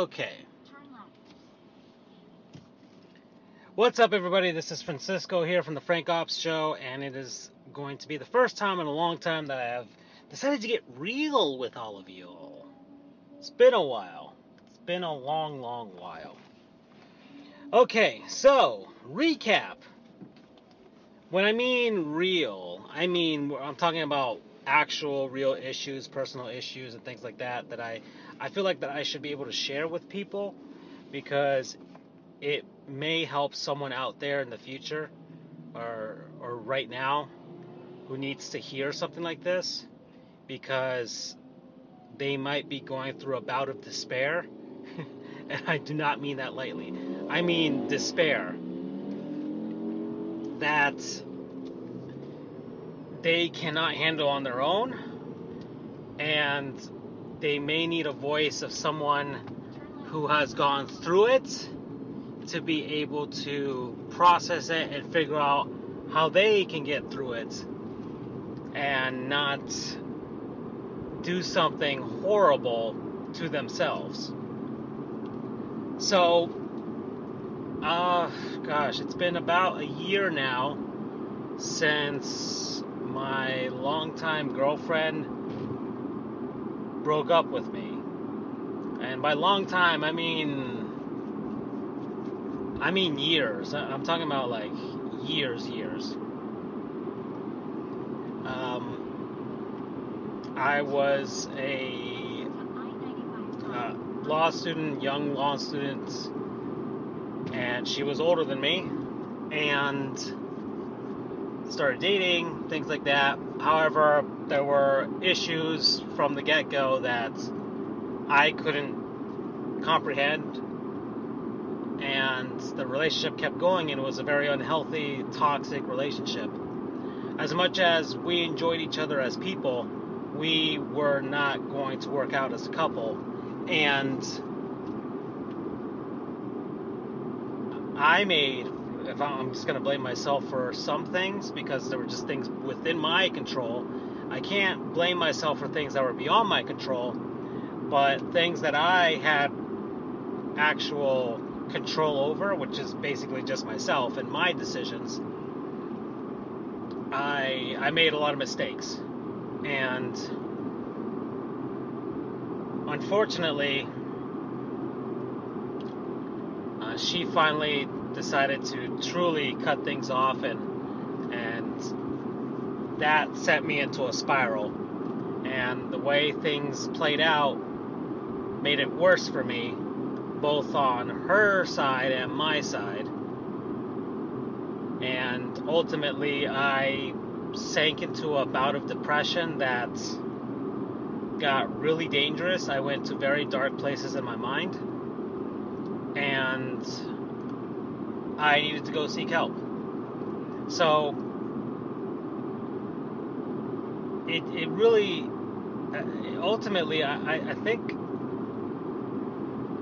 Okay. What's up, everybody? This is Francisco here from the Frank Ops Show, and it is going to be the first time in a long time that I have decided to get real with all of you. All. It's been a while. It's been a long, long while. Okay, so, recap. When I mean real, I mean I'm talking about actual real issues, personal issues and things like that that I I feel like that I should be able to share with people because it may help someone out there in the future or or right now who needs to hear something like this because they might be going through a bout of despair. and I do not mean that lightly. I mean despair that they cannot handle on their own and they may need a voice of someone who has gone through it to be able to process it and figure out how they can get through it and not do something horrible to themselves. So, uh, gosh, it's been about a year now since my longtime girlfriend broke up with me. And by long time, I mean I mean years. I'm talking about like years, years. Um, I was a uh, law student, young law student, and she was older than me, and started dating, things like that. However, there were issues from the get go that I couldn't comprehend. And the relationship kept going and it was a very unhealthy toxic relationship. As much as we enjoyed each other as people we were not going to work out as a couple. And i made if i'm just going to blame myself for some things because there were just things within my control i can't blame myself for things that were beyond my control but things that i had actual control over, which is basically just myself and my decisions, I I made a lot of mistakes. And unfortunately, uh, she finally decided to truly cut things off and and that sent me into a spiral. And the way things played out made it worse for me both on her side and my side. And ultimately, I sank into a bout of depression that got really dangerous. I went to very dark places in my mind. And I needed to go seek help. So, it, it really, uh, ultimately, I, I think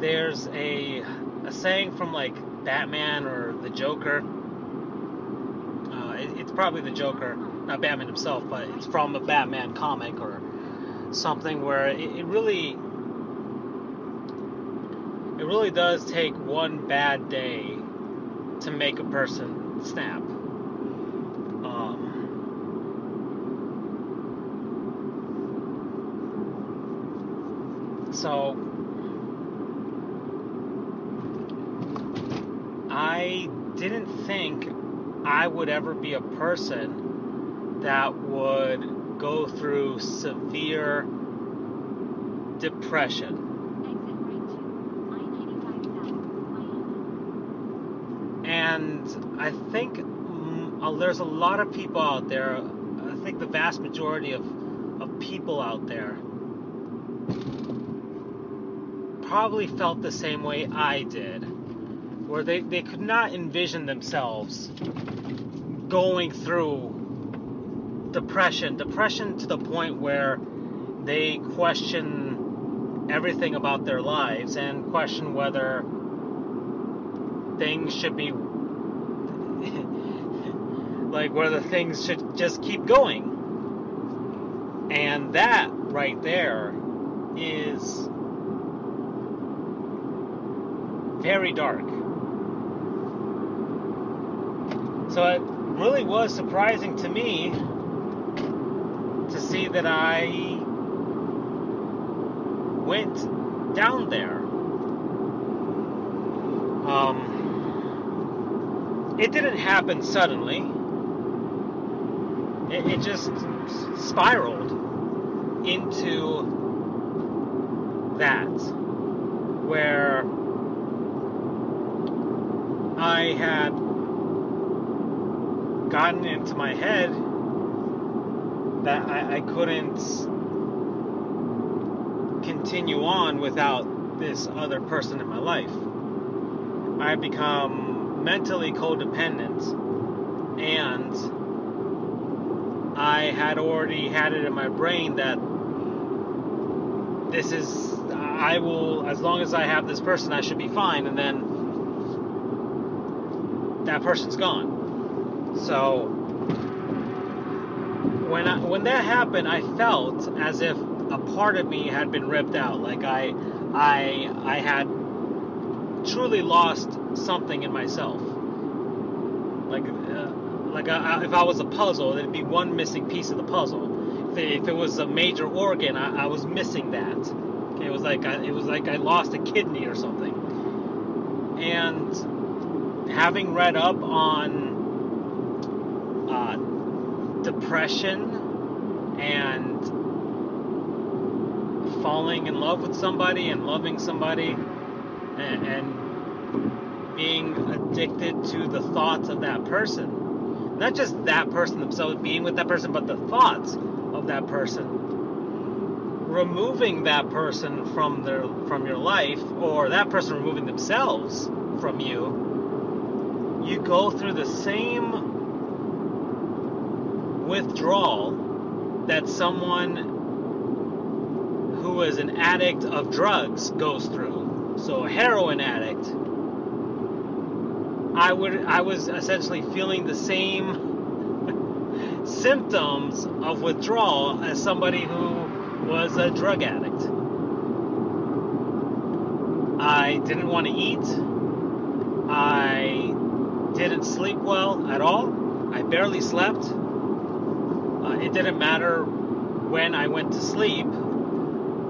there's a a saying from like Batman or the Joker. Uh, it, it's probably the Joker, not Batman himself, but it's from a Batman comic or something where it, it really it really does take one bad day to make a person snap. Um, so I didn't think I would ever be a person that would go through severe depression. And I think uh, there's a lot of people out there, I think the vast majority of, of people out there probably felt the same way I did where they, they could not envision themselves going through depression, depression to the point where they question everything about their lives and question whether things should be like where the things should just keep going. And that right there is very dark. So it really was surprising to me to see that I went down there. Um, it didn't happen suddenly. It, it just spiraled into that where I had gotten into my head that I, I couldn't continue on without this other person in my life. I become mentally codependent and I had already had it in my brain that this is I will as long as I have this person I should be fine and then that person's gone. So when I, when that happened, I felt as if a part of me had been ripped out. Like I I I had truly lost something in myself. Like like I, if I was a puzzle, there'd be one missing piece of the puzzle. If it, if it was a major organ, I, I was missing that. Okay, it was like I, it was like I lost a kidney or something. And having read up on uh, depression and falling in love with somebody and loving somebody and, and being addicted to the thoughts of that person. Not just that person themselves being with that person, but the thoughts of that person. Removing that person from their from your life, or that person removing themselves from you, you go through the same withdrawal that someone who is an addict of drugs goes through. So a heroin addict. I would I was essentially feeling the same symptoms of withdrawal as somebody who was a drug addict. I didn't want to eat. I didn't sleep well at all. I barely slept. Uh, it didn't matter when I went to sleep.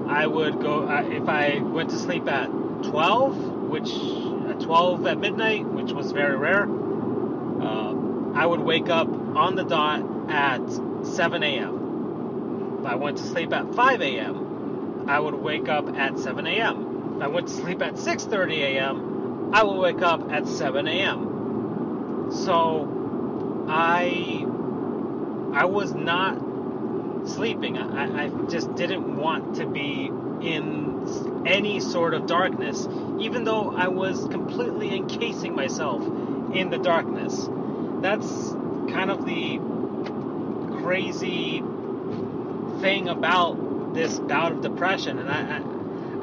I would go uh, if I went to sleep at 12, which at 12 at midnight, which was very rare. Uh, I would wake up on the dot at 7 a.m. If I went to sleep at 5 a.m., I would wake up at 7 a.m. If I went to sleep at 6:30 a.m., I would wake up at 7 a.m. So I I was not sleeping. I, I just didn't want to be in any sort of darkness, even though I was completely encasing myself in the darkness. That's kind of the crazy thing about this bout of depression. And I, I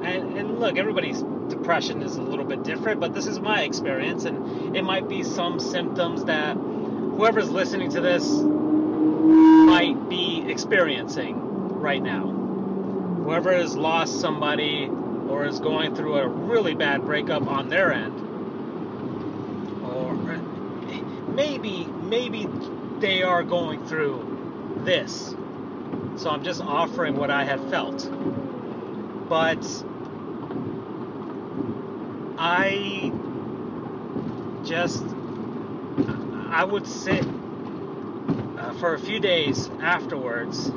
and, and look, everybody's depression is a little bit different, but this is my experience, and it might be some symptoms that whoever's listening to this might be experiencing right now. Whoever has lost somebody or is going through a really bad breakup on their end, or maybe maybe they are going through this. So I'm just offering what I have felt. But I just I would sit uh, for a few days afterwards.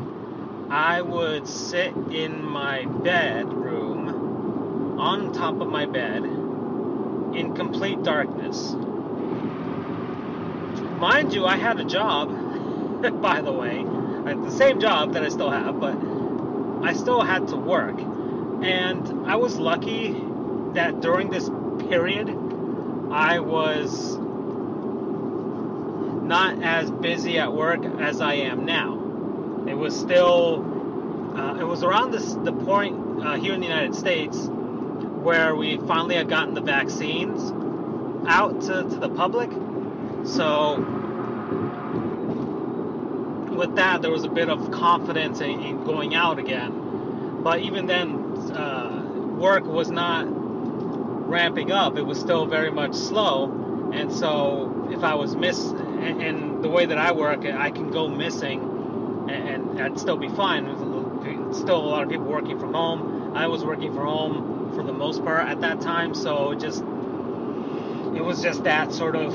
I would sit in my bedroom on top of my bed in complete darkness. Mind you, I had a job, by the way, the same job that I still have, but I still had to work. And I was lucky that during this period, I was not as busy at work as I am now. It was still, uh, it was around this the point uh, here in the United States where we finally had gotten the vaccines out to, to the public. So with that, there was a bit of confidence in, in going out again. But even then, uh, work was not ramping up, it was still very much slow. And so if I was miss, and, and the way that I work, I can go missing, and, I'd still be fine. Still a lot of people working from home. I was working from home for the most part at that time, so it just it was just that sort of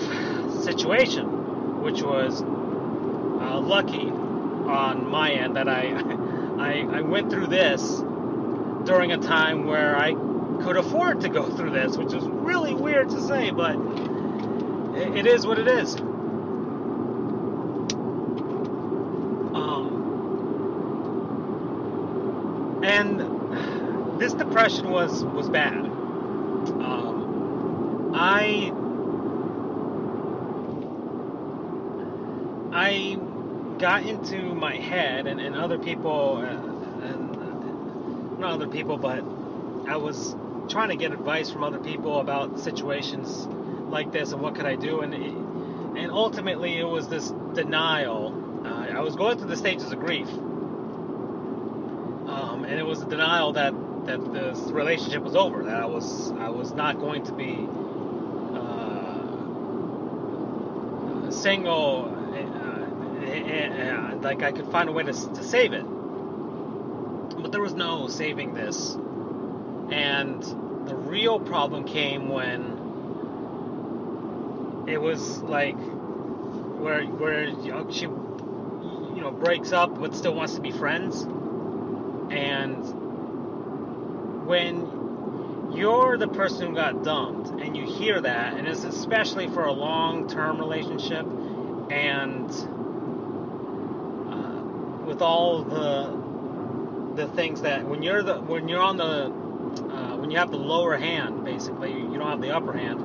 situation, which was uh, lucky on my end that I, I I went through this during a time where I could afford to go through this, which is really weird to say, but it, it is what it is. Um, and this depression was was bad. Um, I I got into my head, and, and other people, uh, and not other people, but I was trying to get advice from other people about situations like this and what could I do, and it, and ultimately it was this denial. Uh, I was going through the stages of grief, and it was a denial that that this relationship was over, that I was I was not going to be uh, single, uh, like I could find a way to, to save it. But there was no saving this. And the real problem came when it was like where where she you know breaks up but still wants to be friends. And when you're the person who got dumped and you hear that and it's especially for a long-term relationship and uh, with all the the things that when you're the when you're on the uh, when you have the lower hand, basically, you don't have the upper hand.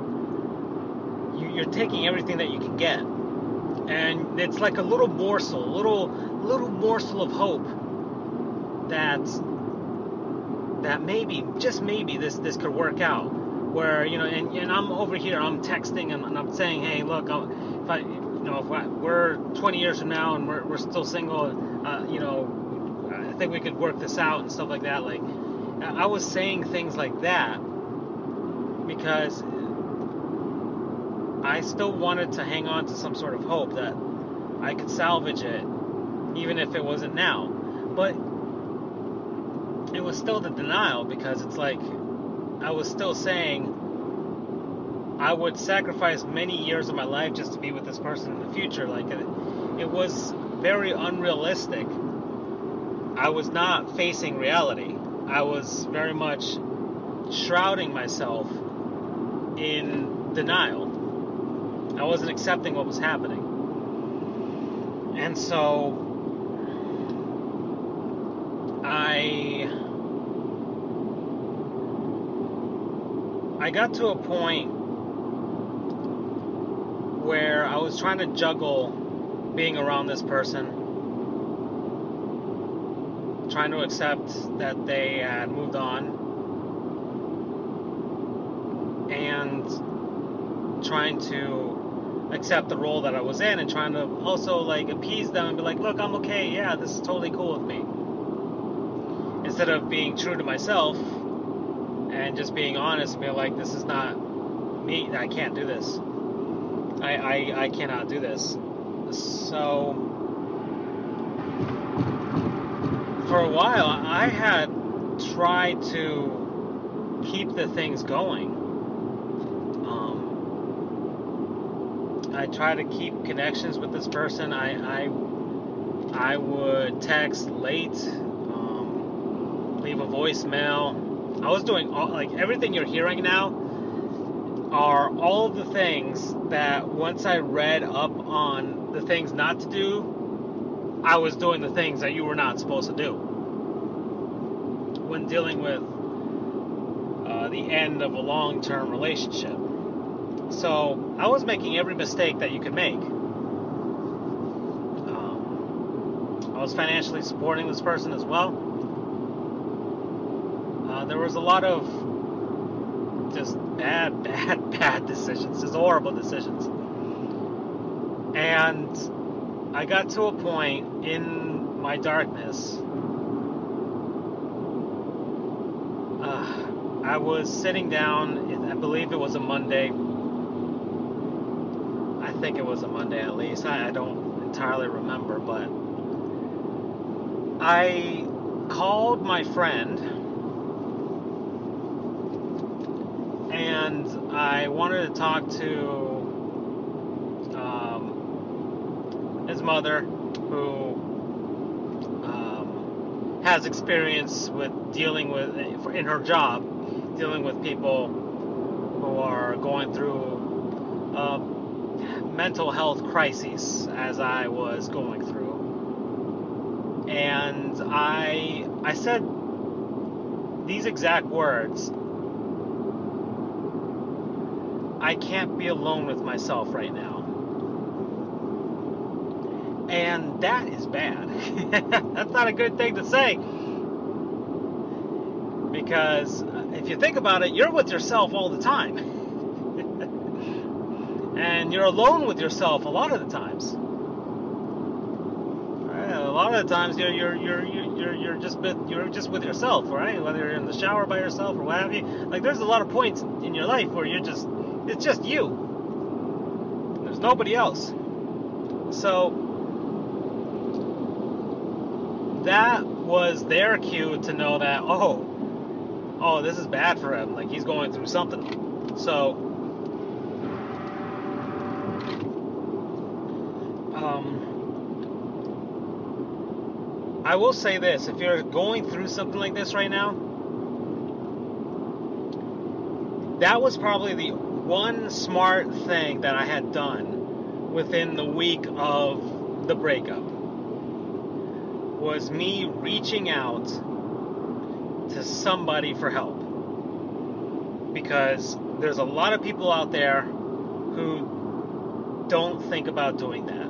You, you're taking everything that you can get, and it's like a little morsel, little little morsel of hope that that maybe, just maybe, this this could work out. Where you know, and, and I'm over here, I'm texting and, and I'm saying, hey, look, I'm, if I, you know, if I, we're 20 years from now and we're, we're still single, uh, you know, I think we could work this out and stuff like that. Like, I was saying things like that because I still wanted to hang on to some sort of hope that I could salvage it, even if it wasn't now. But it was still the denial because it's like I was still saying I would sacrifice many years of my life just to be with this person in the future. Like it, it was very unrealistic. I was not facing reality. I was very much shrouding myself in denial. I wasn't accepting what was happening. And so I I got to a point where I was trying to juggle being around this person trying to accept that they had moved on and trying to accept the role that I was in and trying to also like appease them and be like, look, I'm okay, yeah, this is totally cool with me. Instead of being true to myself and just being honest and being like, this is not me, I can't do this. I, I, I cannot do this. So for a while, I had tried to keep the things going. Um, I try to keep connections with this person. I I, I would text late, um, leave a voicemail. I was doing all, like everything you're hearing now are all the things that once I read up on the things not to do, I was doing the things that you were not supposed to do when dealing with uh, the end of a long term relationship. So I was making every mistake that you could make. Um, I was financially supporting this person as well. There was a lot of just bad, bad, bad decisions, just horrible decisions. And I got to a point in my darkness. Uh, I was sitting down I believe it was a Monday. I think it was a Monday at least. I, I don't entirely remember, but I called my friend and I wanted to talk to um, his mother, who um, has experience with dealing with, in her job, dealing with people who are going through mental health crises, as I was going through. And I, I said these exact words I can't be alone with myself right now. And that is bad. That's not a good thing to say. Because if you think about it, you're with yourself all the time. and you're alone with yourself a lot of the times. A lot of the times you're you're you're you're you're just you're just with yourself, right? Whether you're in the shower by yourself or what have you. Like there's a lot of points in your life where you're just it's just you. There's nobody else. So that was their cue to know that oh, oh, this is bad for him. Like he's going through something. So um I will say this, if you're going through something like this right now, that was probably the one smart thing that I had done within the week of the breakup was me reaching out to somebody for help. Because there's a lot of people out there who don't think about doing that.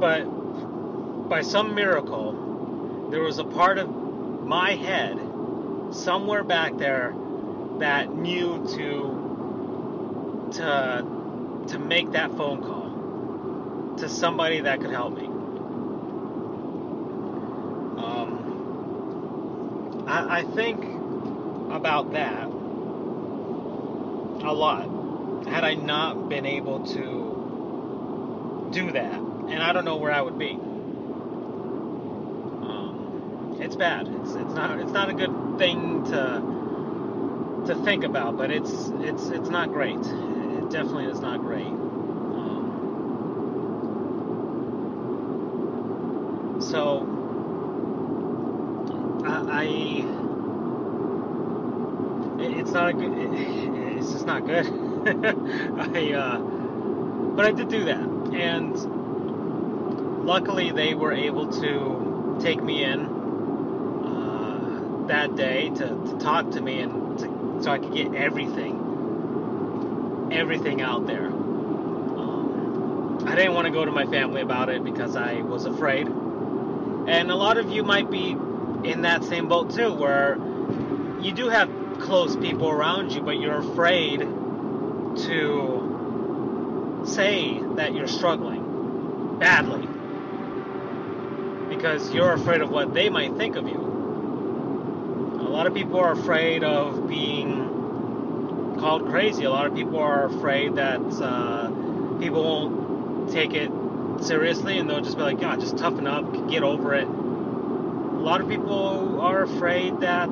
But by some miracle, there was a part of my head somewhere back there that knew to to to make that phone call to somebody that could help me. Um, I, I think about that a lot. Had I not been able to do that, and I don't know where I would be. Um, it's bad. It's it's not it's not a good thing to to think about, but it's it's it's not great definitely is not great. Um, so I, I, it's not a good. It, it's just not good. I uh, but I did do that, and luckily they were able to take me in uh, that day to, to talk to me and to, so I could get everything everything out there. Um, I didn't want to go to my family about it because I was afraid. And a lot of you might be in that same boat too, where you do have close people around you, but you're afraid to say that you're struggling badly because you're afraid of what they might think of you. A lot of people are afraid of being called crazy. A lot of people are afraid that uh, people won't take it seriously and they'll just be like, God, just toughen up, get over it. A lot of people are afraid that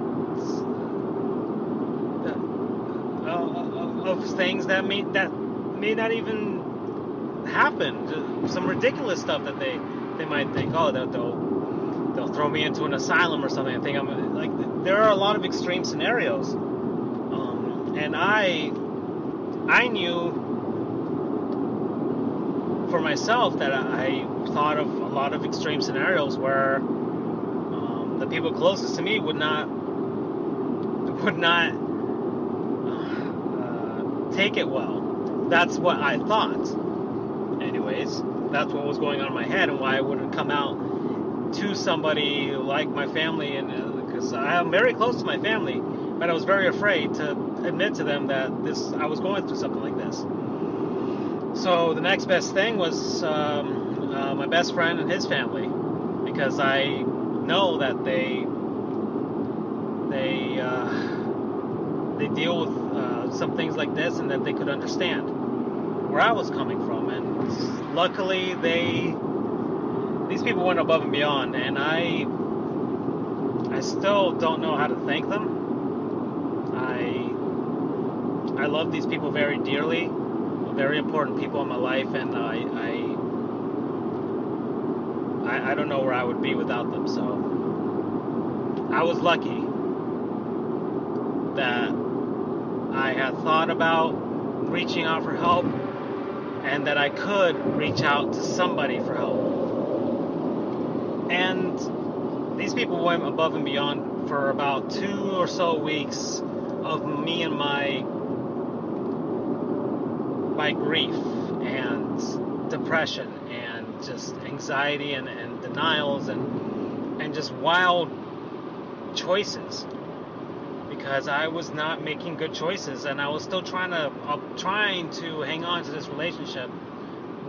uh, of things that may that may not even happen. Some ridiculous stuff that they they might think, oh, they'll they'll, they'll throw me into an asylum or something. I think I'm like there are a lot of extreme scenarios and I I knew for myself that I thought of a lot of extreme scenarios where um, the people closest to me would not would not uh, take it well. That's what I thought. Anyways, that's what was going on in my head and why I wouldn't come out to somebody like my family and because uh, I am very close to my family, but I was very afraid to admit to them that this I was going through something like this. So the next best thing was um, uh, my best friend and his family, because I know that they they uh, they deal with uh, some things like this and that they could understand where I was coming from. And luckily, they these people went above and beyond, and I I still don't know how to thank them. I love these people very dearly, very important people in my life, and I I I, I don't know where I would be without them. So I was lucky that I had thought about reaching out for help and that I could reach out to somebody for help. And these people went above and beyond for about two or so weeks of me and my my grief and depression and just anxiety and, and denials and and just wild choices. Because I was not making good choices and I was still trying to uh, trying to hang on to this relationship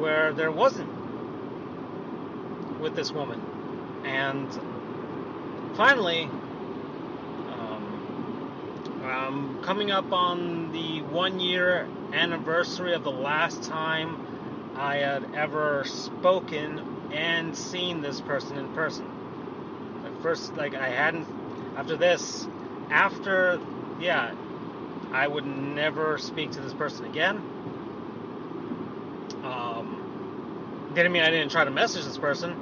where there wasn't with this woman. And finally um, um, coming up on the one year anniversary of the last time I had ever spoken and seen this person in person. At first, like I hadn't. After this, after yeah, I would never speak to this person again. Um, didn't mean I didn't try to message this person.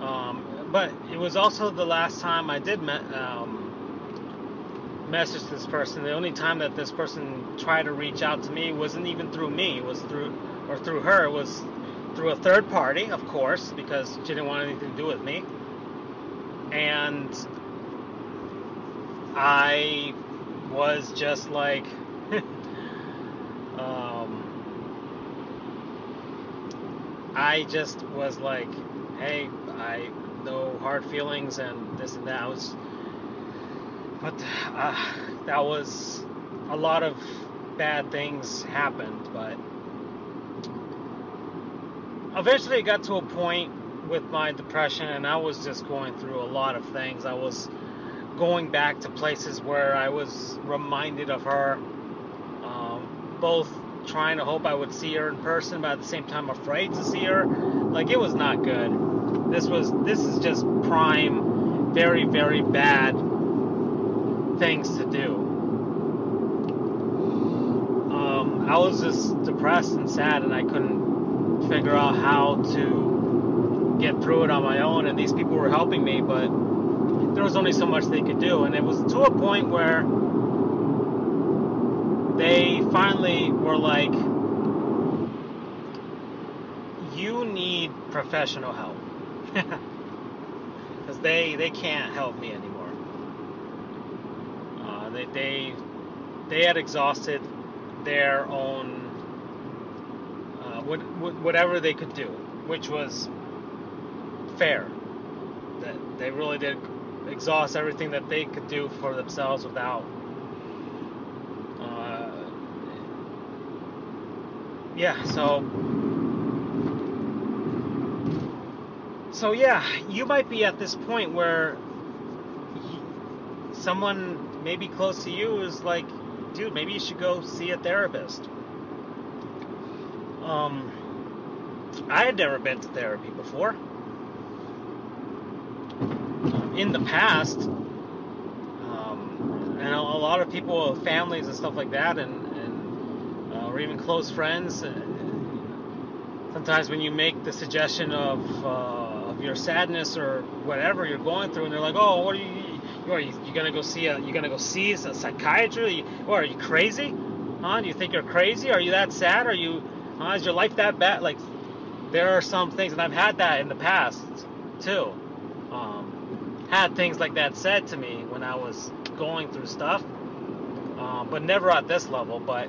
Um, but it was also the last time I did me- um, message this person. The only time that this person tried to reach out to me wasn't even through me. It was through or through her. It was through a third party, of course, because she didn't want anything to do with me. And I was just like, um, I just was like, hey, I no hard feelings and this and that. I was, but uh, that was a lot of bad things happened, but eventually it got to a point with my depression and I was just going through a lot of things. I was going back to places where I was reminded of her, um, both trying to hope I would see her in person, but at the same time afraid to see her. Like it was not good. This was this is just prime, very very bad things to do. Um, I was just depressed and sad, and I couldn't figure out how to get through it on my own. And these people were helping me, but there was only so much they could do. And it was to a point where they finally were like, "You need professional help," because they they can't help me anymore. They they they had exhausted their own uh, what, whatever they could do, which was fair. That they really did exhaust everything that they could do for themselves without. Uh, yeah, so. So, yeah, you might be at this point where someone maybe close to you is like, dude, maybe you should go see a therapist. Um, I had never been to therapy before in the past, um, and a, a, lot of people, families and stuff like that, and, and uh, or even close friends. Uh, sometimes when you make the suggestion of, uh, of your sadness or whatever you're going through, and they're like, "Oh, what are you? Are you, you gonna go see a? You gonna go see a psychiatrist? What are you crazy? Huh? Do you think you're crazy? Are you that sad? Are you? Huh? Is your life that bad? Like, there are some things, and I've had that in the past too had things like that said to me when I was going through stuff, um, but never at this level. But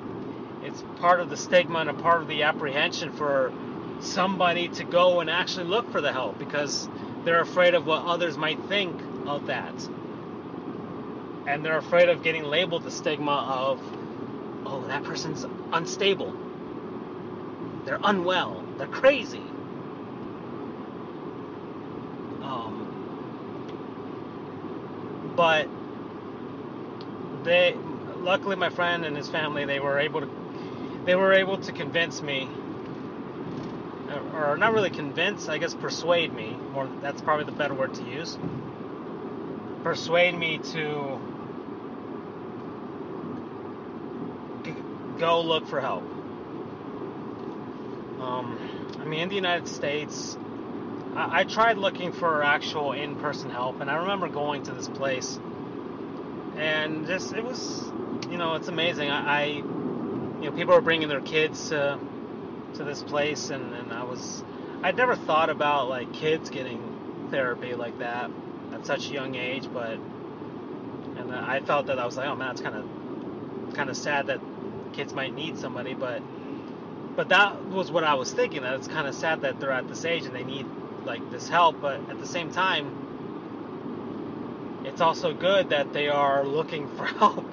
it's part of the stigma and a part of the apprehension for somebody to go and actually look for the help because they're afraid of what others might think of that. And they're afraid of getting labeled the stigma of, oh, that person's unstable. They're unwell. They're crazy. Um, but they luckily, my friend and his family they were able to they were able to convince me, or not really convince, I guess persuade me. More that's probably the better word to use. Persuade me to go look for help. Um, I mean, in the United States, I, I tried looking for actual in-person help, and I remember going to this place, and just it was, you know, it's amazing. I, I you know, people were bringing their kids to to this place, and, and I was, I'd never thought about like kids getting therapy like that at such a young age, but and I felt that I was like, oh man, it's kind of kind of sad that kids might need somebody, but but that was what I was thinking. That it's kind of sad that they're at this age and they need like this help, but at the same time, it's also good that they are looking for help.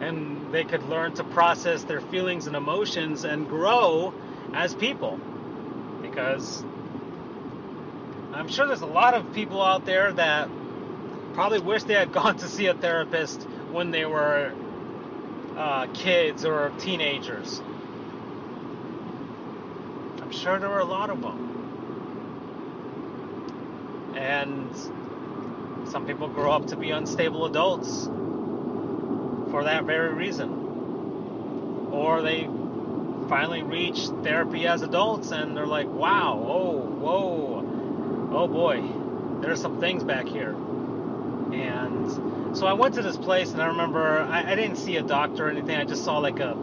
and they could learn to process their feelings and emotions and grow as people. Because I'm sure there's a lot of people out there that probably wish they had gone to see a therapist when they were uh, kids or teenagers. I'm sure there were a lot of them. And some people grow up to be unstable adults for that very reason. Or they finally reach therapy as adults and they're like, wow, oh, whoa, oh boy, there's some things back here. So I went to this place and I remember I, I didn't see a doctor or anything. I just saw like a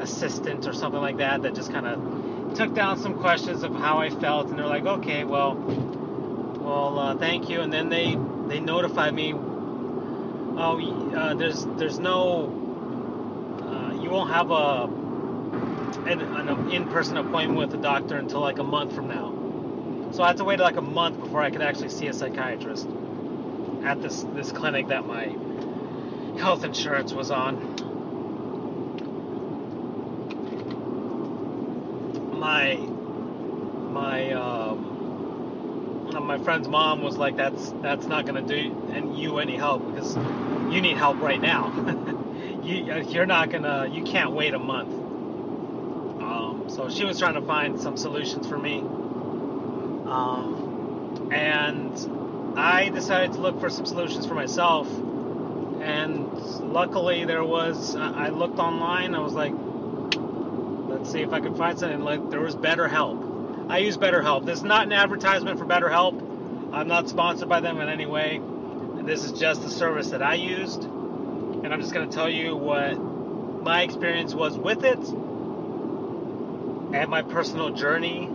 assistant or something like that that just kind of took down some questions of how I felt and they're like, okay, well, well, uh, thank you. And then they they notified me, oh, uh, there's there's no, uh, you won't have a an, an in-person appointment with a doctor until like a month from now. So I had to wait like a month before I could actually see a psychiatrist at this this clinic that my health insurance was on. My my um, my friend's mom was like, "That's that's not gonna do and you any help because you need help right now. you you're not gonna you can't wait a month." Um, so she was trying to find some solutions for me, um, and I decided to look for some solutions for myself. And luckily, there was I looked online. I was like, "Let's see if I can find something." Like there was BetterHelp I use BetterHelp. This is not an advertisement for BetterHelp. I'm not sponsored by them in any way. This is just the service that I used. And I'm just going to tell you what my experience was with it and my personal journey.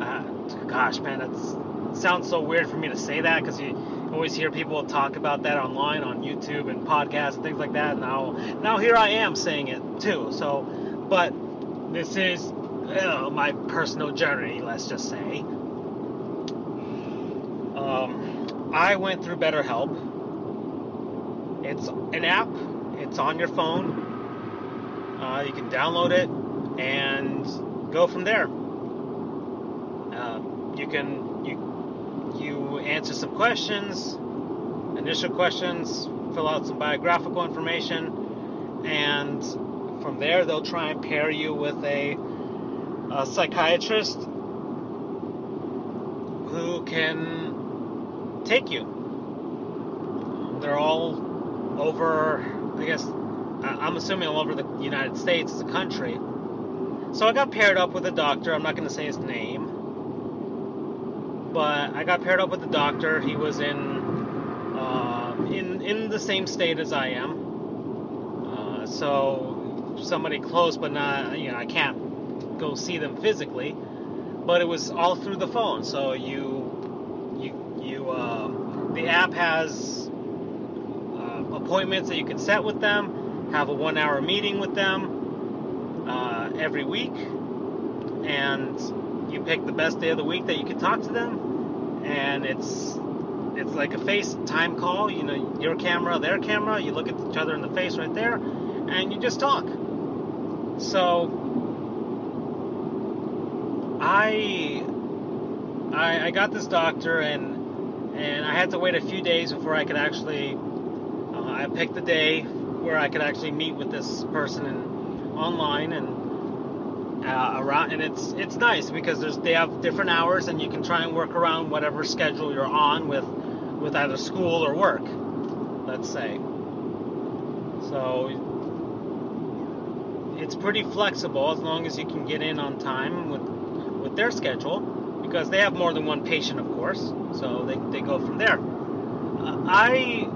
Uh, gosh, man, it sounds so weird for me to say that because you always hear people talk about that online on YouTube and podcasts and things like that. Now, now here I am saying it too. So, but this is uh, my personal journey, let's just say. Um, I went through BetterHelp. It's an app. It's on your phone. Uh, you can download it and go from there. Uh, you can answer some questions, initial questions, fill out some biographical information, and from there they'll try and pair you with a a psychiatrist who can take you. They're all over, I guess, I'm assuming all over the United States as a country. So I got paired up with a doctor. I'm not going to say his name. But I got paired up with a doctor. He was in uh, in in the same state as I am. Uh, so somebody close, but not you know I can't go see them physically, but it was all through the phone. So you you you uh, the app has uh, appointments that you can set with them, have a one-hour meeting with them uh, every week, and you pick the best day of the week that you can talk to them, and it's it's like a FaceTime call. You know, your camera, their camera. You look at each other in the face right there, and you just talk. So I, I, I got this doctor and and I had to wait a few days before I could actually. Uh, I picked the day where I could actually meet with this person in, online and uh, around, and it's it's nice because there's they have different hours and you can try and work around whatever schedule you're on with with either school or work. Let's say. So it's pretty flexible as long as you can get in on time with with their schedule because they have more than one patient, of course. So they, they go from there. Uh, I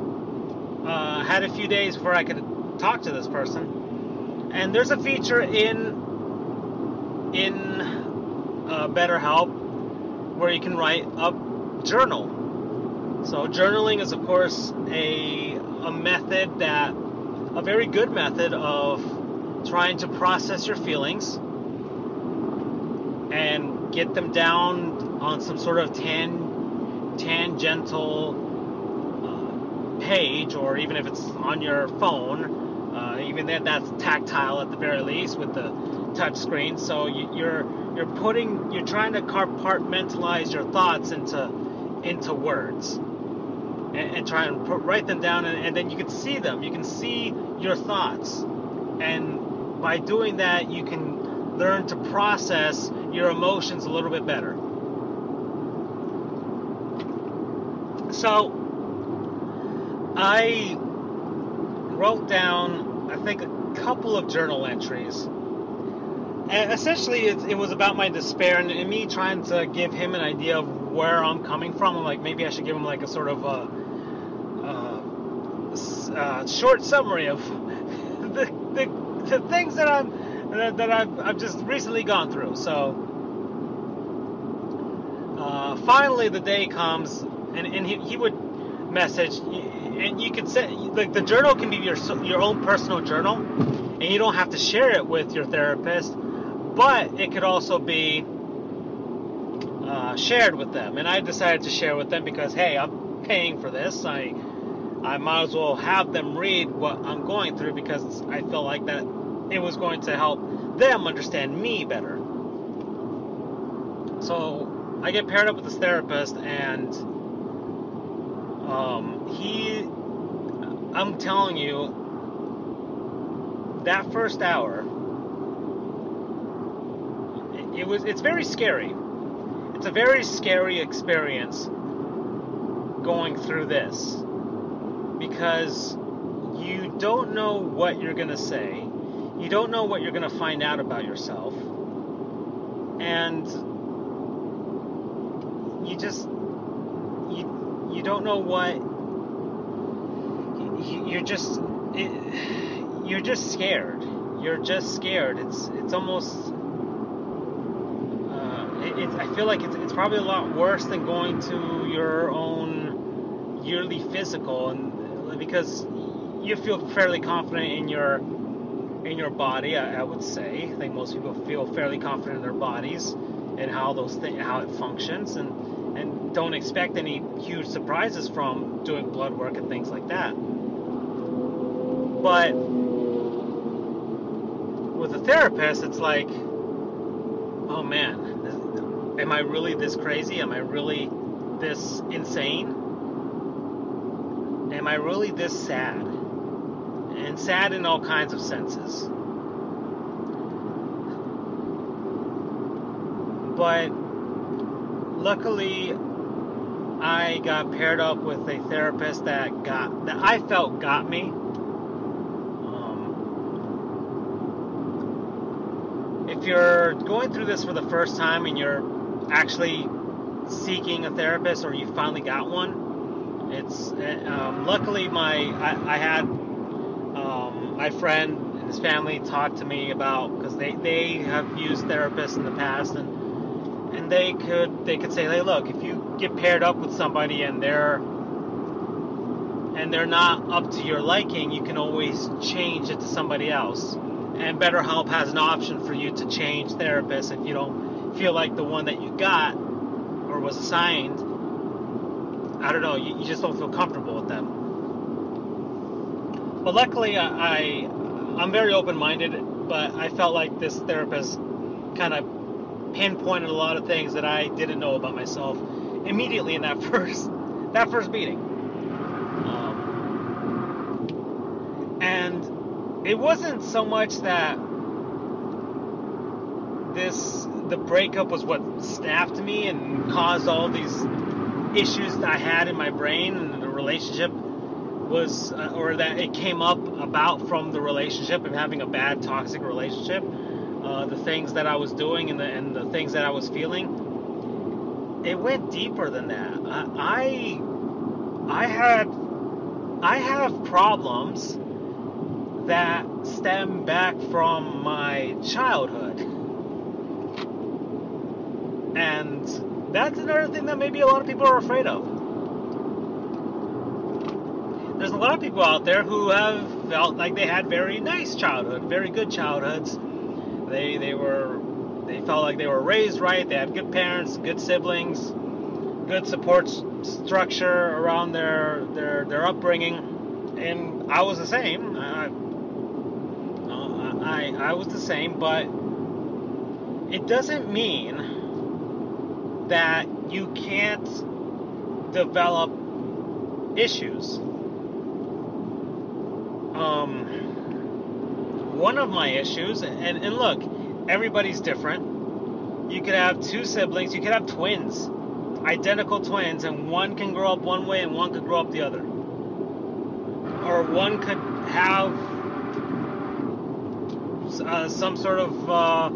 uh, had a few days before I could talk to this person, and there's a feature in in uh, BetterHelp where you can write a journal. So journaling is, of course, a a method that a very good method of trying to process your feelings and get them down on some sort of tan, tangential uh, page, or even if it's on your phone, uh, even that that's tactile at the very least with the touch screen. So you, you're you're putting you're trying to compartmentalize your thoughts into into words and, and try and put, write them down, and, and then you can see them. You can see your thoughts, and by doing that, you can learn to process your emotions a little bit better. So, I wrote down, I think, a couple of journal entries. Essentially, it, it was about my despair and, and, me trying to give him an idea of where I'm coming from. I'm like, maybe I should give him like a sort of a, a, a short summary of the, the the things that I'm that I've, I've just recently gone through. So uh, finally, the day comes, and, and he, he would message, and you could say like the journal can be your your own personal journal, and you don't have to share it with your therapist, but it could also be uh, shared with them. And I decided to share with them because hey, I'm paying for this. I I might as well have them read what I'm going through because I felt like that it was going to help them understand me better. So I get paired up with this therapist, and um, he, I'm telling you, that first hour, it, was, it's very scary. It's a very scary experience going through this because you don't know what you're going to say. You don't know what you're going to find out about yourself. And you just you you don't know what you're just it, you're just scared. You're just scared. It's it's almost I feel like it's, it's probably a lot worse than going to your own yearly physical and because you feel fairly confident in your in your body. I, I, would say. I think most people feel fairly confident in their bodies and how those th- how it functions, and and don't expect any huge surprises from doing blood work and things like that. But with a therapist, it's like, oh man, am I really this crazy? Am I really this insane? Am I really this sad? And sad in all kinds of senses. But luckily, I got paired up with a therapist that got that I felt got me. Um, if you're going through this for the first time and you're actually seeking a therapist or you finally got one, it's um, luckily my I, I had um, my friend and his family talk to me about because they, they have used therapists in the past and and they could they could say hey look if you get paired up with somebody and they're and they're not up to your liking you can always change it to somebody else. And BetterHelp has an option for you to change therapists if you don't feel like the one that you got or was assigned I don't know, you, you just don't feel comfortable with them. But luckily, I, I I'm very open-minded, but I felt like this therapist kind of pinpointed a lot of things that I didn't know about myself immediately in that first that first meeting. Um, and it wasn't so much that this the breakup was what snapped me and caused all these issues that I had in my brain and the relationship was uh, or that it came up about from the relationship and having a bad toxic relationship uh, the things that I was doing and the, and the things that I was feeling it went deeper than that. I I, I had I have problems that stem back from my childhood and that's another thing that maybe a lot of people are afraid of. There's a lot of people out there who have felt like they had very nice childhood, very good childhoods. They they were they felt like they were raised right. They had good parents, good siblings, good support structure around their their their upbringing. And I was the same. I I, I was the same, but it doesn't mean that you can't develop issues. Um, one of my issues, and, and look, everybody's different. You could have two siblings, you could have twins, identical twins, and one can grow up one way and one could grow up the other. Or one could have uh, some sort of uh,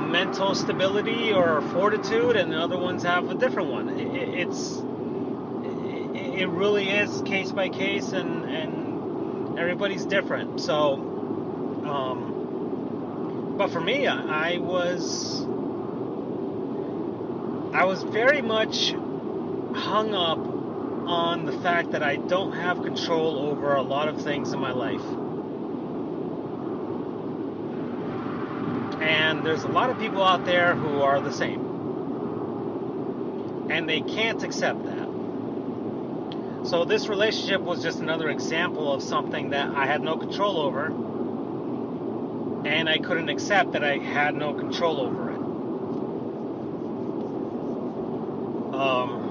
mental stability or fortitude, and the other ones have a different one. It, it's it, it really is case by case, and and everybody's different. So, um, but for me, I, I was I was very much hung up on the fact that I don't have control over a lot of things in my life. And there's a lot of people out there who are the same. And they can't accept that. So this relationship was just another example of something that I had no control over. And I couldn't accept that I had no control over it. Um,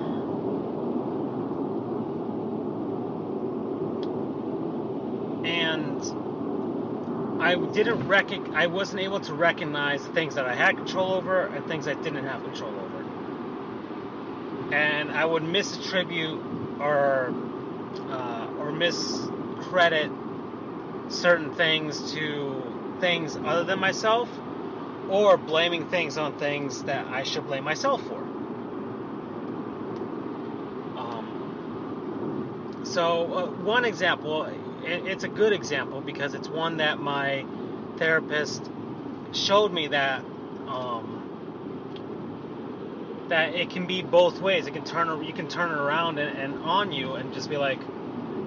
I didn't recognize, I wasn't able to recognize the things that I had control over and things I didn't have control over. And I would misattribute or uh, or miscredit certain things to things other than myself, or blaming things on things that I should blame myself for. Um, so uh, one example it's a good example because it's one that my therapist showed me that um, that it can be both ways. It can turn you can turn it around and, and on you and just be like,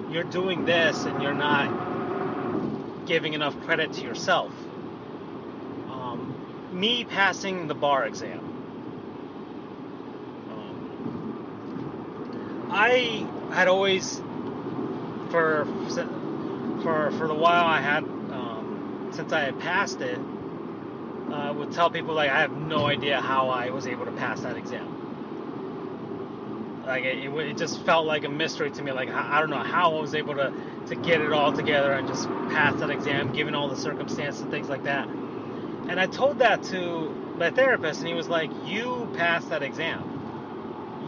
you're doing this and you're not giving enough credit to yourself. Um, me passing the bar exam. Um, I had always for for for the while I had um, since I had passed it, uh, I would tell people like I have no idea how I was able to pass that exam. Like it, it, it just felt like a mystery to me. Like I, I don't know how I was able to to get it all together and just pass that exam, given all the circumstances and things like that. And I told that to my therapist, and he was like, "You passed that exam.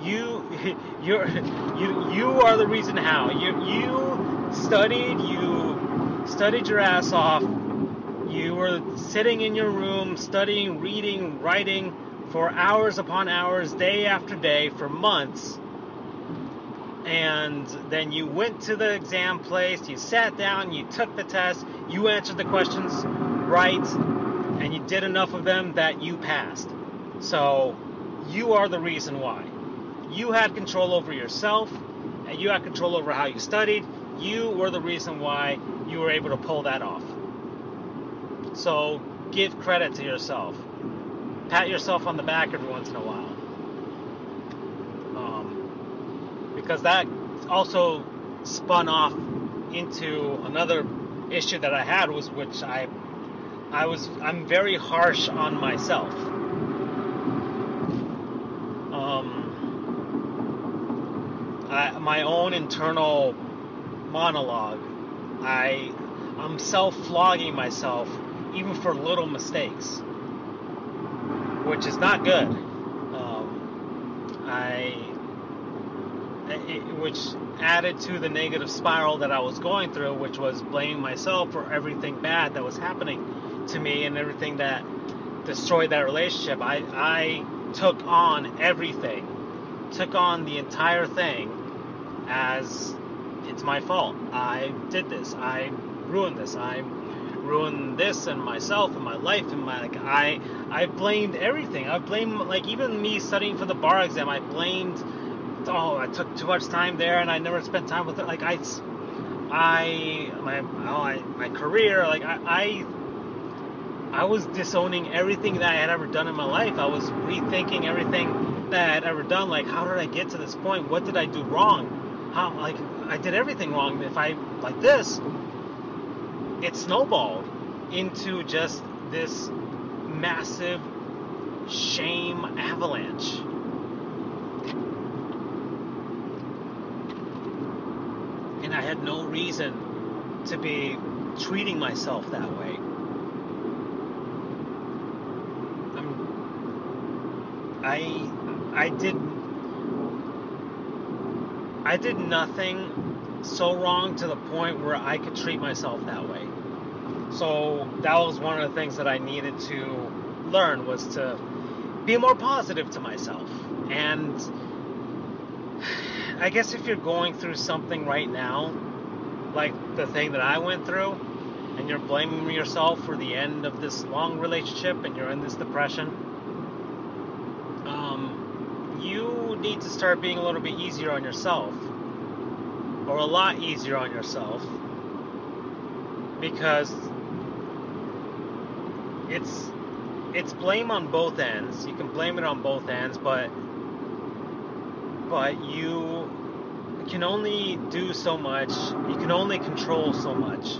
You, you're, you, you are the reason how. You, you studied. You studied your ass off. You were sitting in your room, studying, reading, writing for hours upon hours, day after day, for months. And then you went to the exam place, you sat down, you took the test, you answered the questions right, and you did enough of them that you passed. So, you are the reason why. You had control over yourself, and you had control over how you studied. You were the reason why you were able to pull that off. So give credit to yourself. Pat yourself on the back every once in a while. Um, because that also spun off into another issue that I had was which I I was I'm very harsh on myself. Um, I, my own internal monologue I I'm self flogging myself even for little mistakes, which is not good. Um, I, it, which added to the negative spiral that I was going through, which was blaming myself for everything bad that was happening to me and everything that destroyed that relationship. I, I took on everything, took on the entire thing as it's my fault. I did this. I ruined this. I ruined this and myself and my life and my like I I blamed everything. I blamed like even me studying for the bar exam. I blamed oh I took too much time there and I never spent time with it. Like I I my oh, my career like I, I I was disowning everything that I had ever done in my life. I was rethinking everything that I had ever done. Like, how did I get to this point? What did I do wrong? How, like, I did everything wrong. If I, like this, it snowballed into just this massive shame avalanche. And I had no reason to be treating myself that way. I I did I did nothing so wrong to the point where I could treat myself that way. So that was one of the things that I needed to learn was to be more positive to myself. And I guess if you're going through something right now, like the thing that I went through, and you're blaming yourself for the end of this long relationship and you're in this depression, um, you need to start being a little bit easier on yourself, or a lot easier on yourself, because it's it's blame on both ends. You can blame it on both ends, but but you can only do so much. You can only control so much.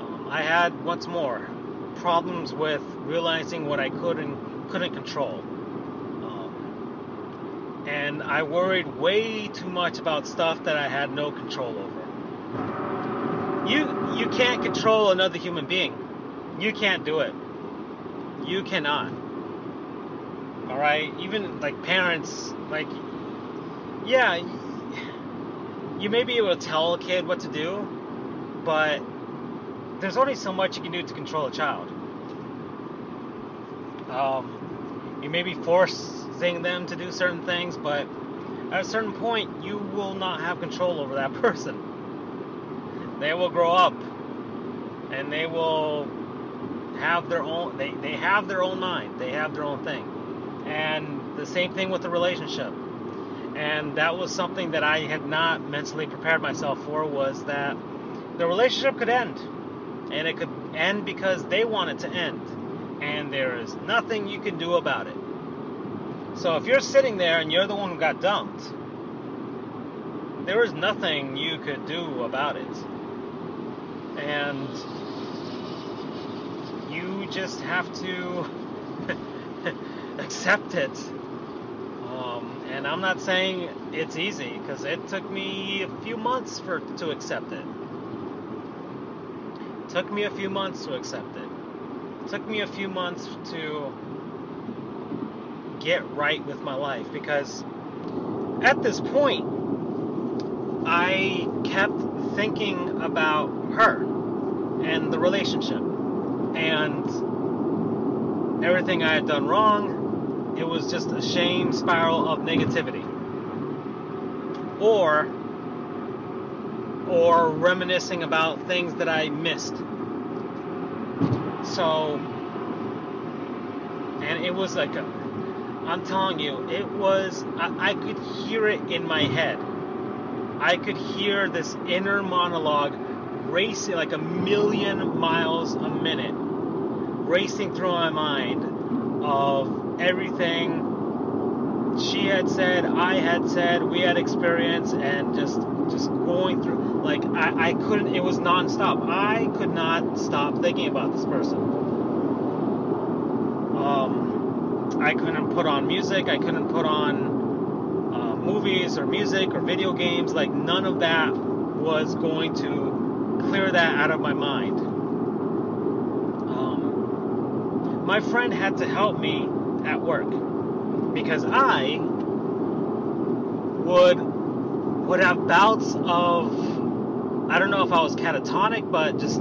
Um, I had once more problems with realizing what I could and couldn't control and I worried way too much about stuff that I had no control over. You you can't control another human being. You can't do it. You cannot. All right? Even like parents like yeah, you may be able to tell a kid what to do, but there's only so much you can do to control a child. Um, you may be forced them to do certain things, but at a certain point, you will not have control over that person. They will grow up and they will have their own they, they have their own mind. They have their own thing. And the same thing with the relationship. And that was something that i had not mentally prepared myself for was that the relationship could end. And it could end because they want it to end. And there is nothing you can do about it so if you're sitting there and you're the one who got dumped, there is nothing you could do about it. And you just have to accept it. Um, and I'm not saying it's easy because it took me a few months for to accept it. Took me a few months to accept it took me a few months to get right with my life because at this point, I kept thinking about her and the relationship and everything I had done wrong. It was just a shame spiral of negativity. Or or reminiscing about things that I missed. So and it was like a I'm telling you, it was, I, I could hear it in my head. I could hear this inner monologue racing like a million miles a minute, racing through my mind of everything she had said, I had said, we had experienced, and just just going through. Like I, I couldn't. It was nonstop. I could not stop thinking about this person. Um, I couldn't put on music. I couldn't put on uh, movies or music or video games. Like none of that was going to clear that out of my mind. Um, my friend had to help me at work because I would would have bouts of I don't know if I was catatonic, but just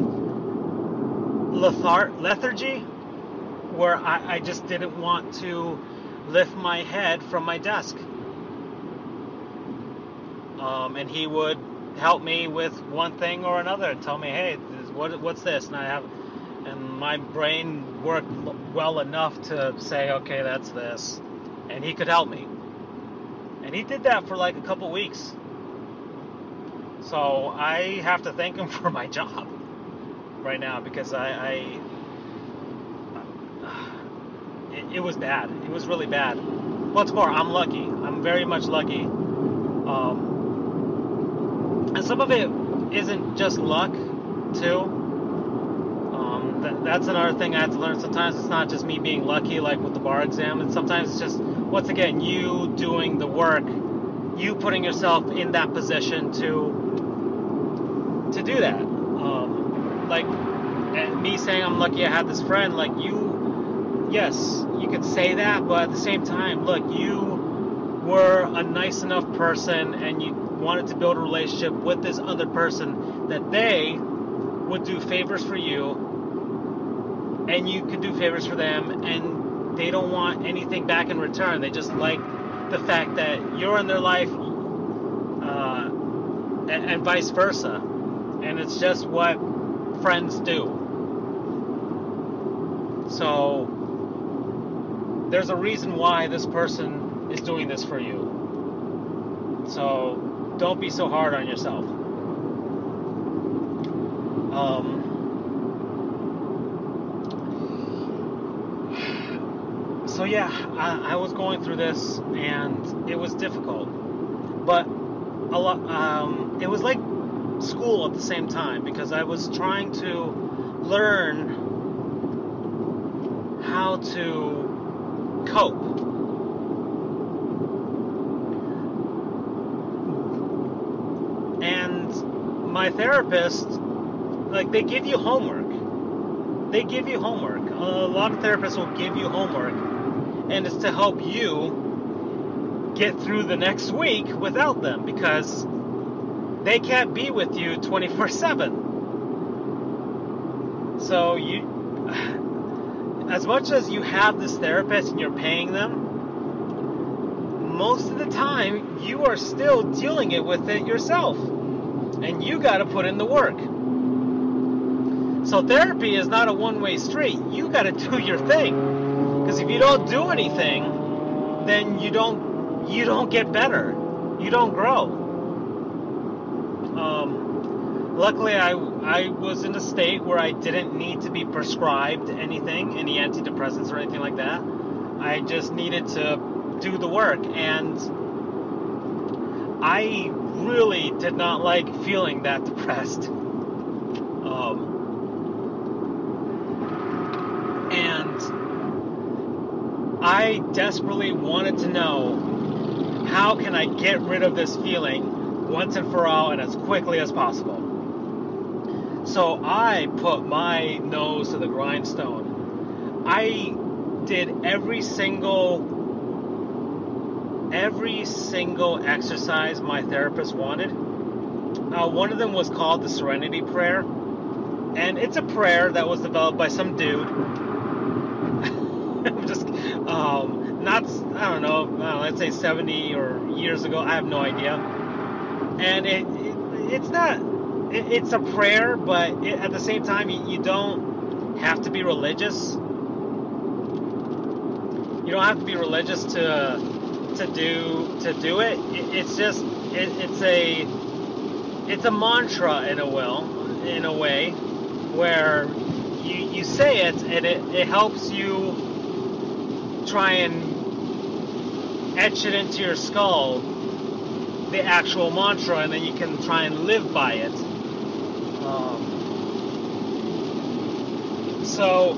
lethar- lethargy, where I, I just didn't want to lift my head from my desk. Um, and he would help me with one thing or another and tell me, hey, what, what's this? And I have, and my brain worked well enough to say, okay, that's this. And he could help me. And he did that for like a couple weeks. So I have to thank him for my job right now because I, I it, it, was bad. It was really bad. Once more, I'm lucky. I'm very much lucky. Um, and some of it isn't just luck, too. Um, that, that's another thing I had to learn. Sometimes it's not just me being lucky, like with the bar exam, and sometimes it's just once again you doing the work, you putting yourself in that position to to do that. Um, like me saying I'm lucky I had this friend, like you, yes, you could say that, but at the same time, look, you were a nice enough person and you wanted to build a relationship with this other person that they would do favors for you and you could do favors for them and they don't want anything back in return. They just like the fact that you're in their life uh, and, and vice versa and it's just what friends do. So there's a reason why this person is doing this for you. So don't be so hard on yourself. Um, so yeah, I, I, was going through this and it was difficult, but a lot. Um, it was like school at the same time because I was trying to learn how to cope. And my therapist, like, they give you homework. They give you homework. A lot of therapists will give you homework, and it's to help you get through the next week without them because they can't be with you 24 7. So you, as much as you have this therapist and you're paying them, most of the time you are still dealing it with it yourself. And you got to put in the work. So therapy is not a one-way street. You got to do your thing. Because if you don't do anything, then you don't you don't get better. You don't grow. Um, luckily, I, I was in a state where I didn't need to be prescribed anything, any antidepressants or anything like that. I just needed to do the work. And I really did not like feeling that depressed. Um, and I desperately wanted to know how can I get rid of this feeling once and for all and as quickly as possible. So I put my nose to the grindstone. I did every single every single exercise my therapist wanted. Uh, one of them was called the Serenity Prayer, and it's a prayer that was developed by some dude. just um, not I don't know, know, let's say 70 or years ago. I have no idea and it, it it's not it, it's a prayer, but it, at the same time, you, you don't have to be religious. You don't have to be religious to to do to do it. it it's just it, it's a it's a mantra in a will in a way where you you say it and it, it helps you try and etch it into your skull the actual mantra and then you can try and live by it. Um, so,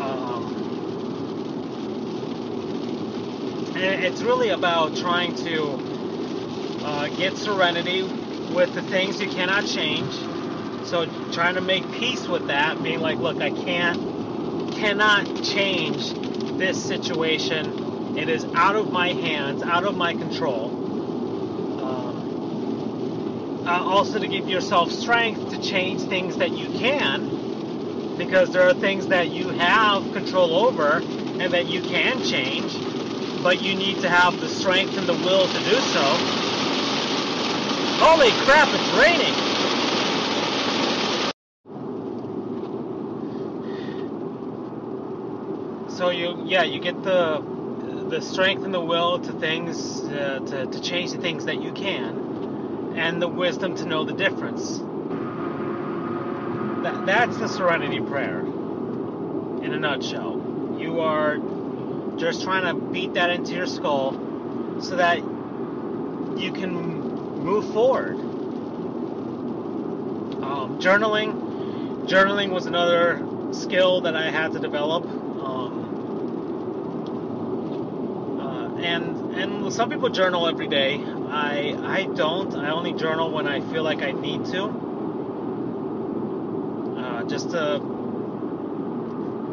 um, it's really about trying to Uh, get serenity with the things you cannot change. So trying to make peace with that, being like, look, I can't, cannot change this situation. It is out of my hands, out of my control. Uh, also, to give yourself strength to change things that you can, because there are things that you have control over and that you can change, but you need to have the strength and the will to do so. Holy crap, it's raining! so you yeah you get the the strength and the will to things uh, to, to change the things that you can and the wisdom to know the difference. That, that's the serenity prayer in a nutshell. You are just trying to beat that into your skull so that you can move forward. Um, journaling journaling was another skill that i had to develop and and some people journal every day. I I don't. I only journal when I feel like I need to, uh, just to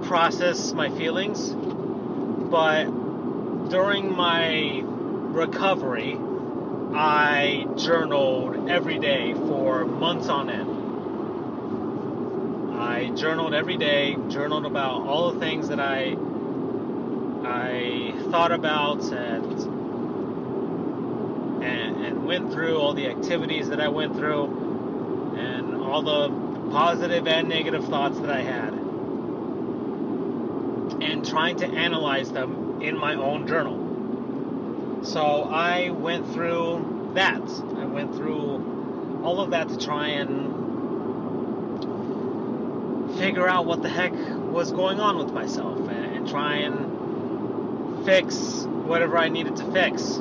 process my feelings. But during my recovery, I journaled every day for months on end. I journaled every day, journaled about all the things that I I thought about and, went through all the activities that I went through and all the positive and negative thoughts that I had and trying to analyze them in my own journal. So I went through that. I went through all of that to try and figure out what the heck was going on with myself and, and try and fix whatever I needed to fix.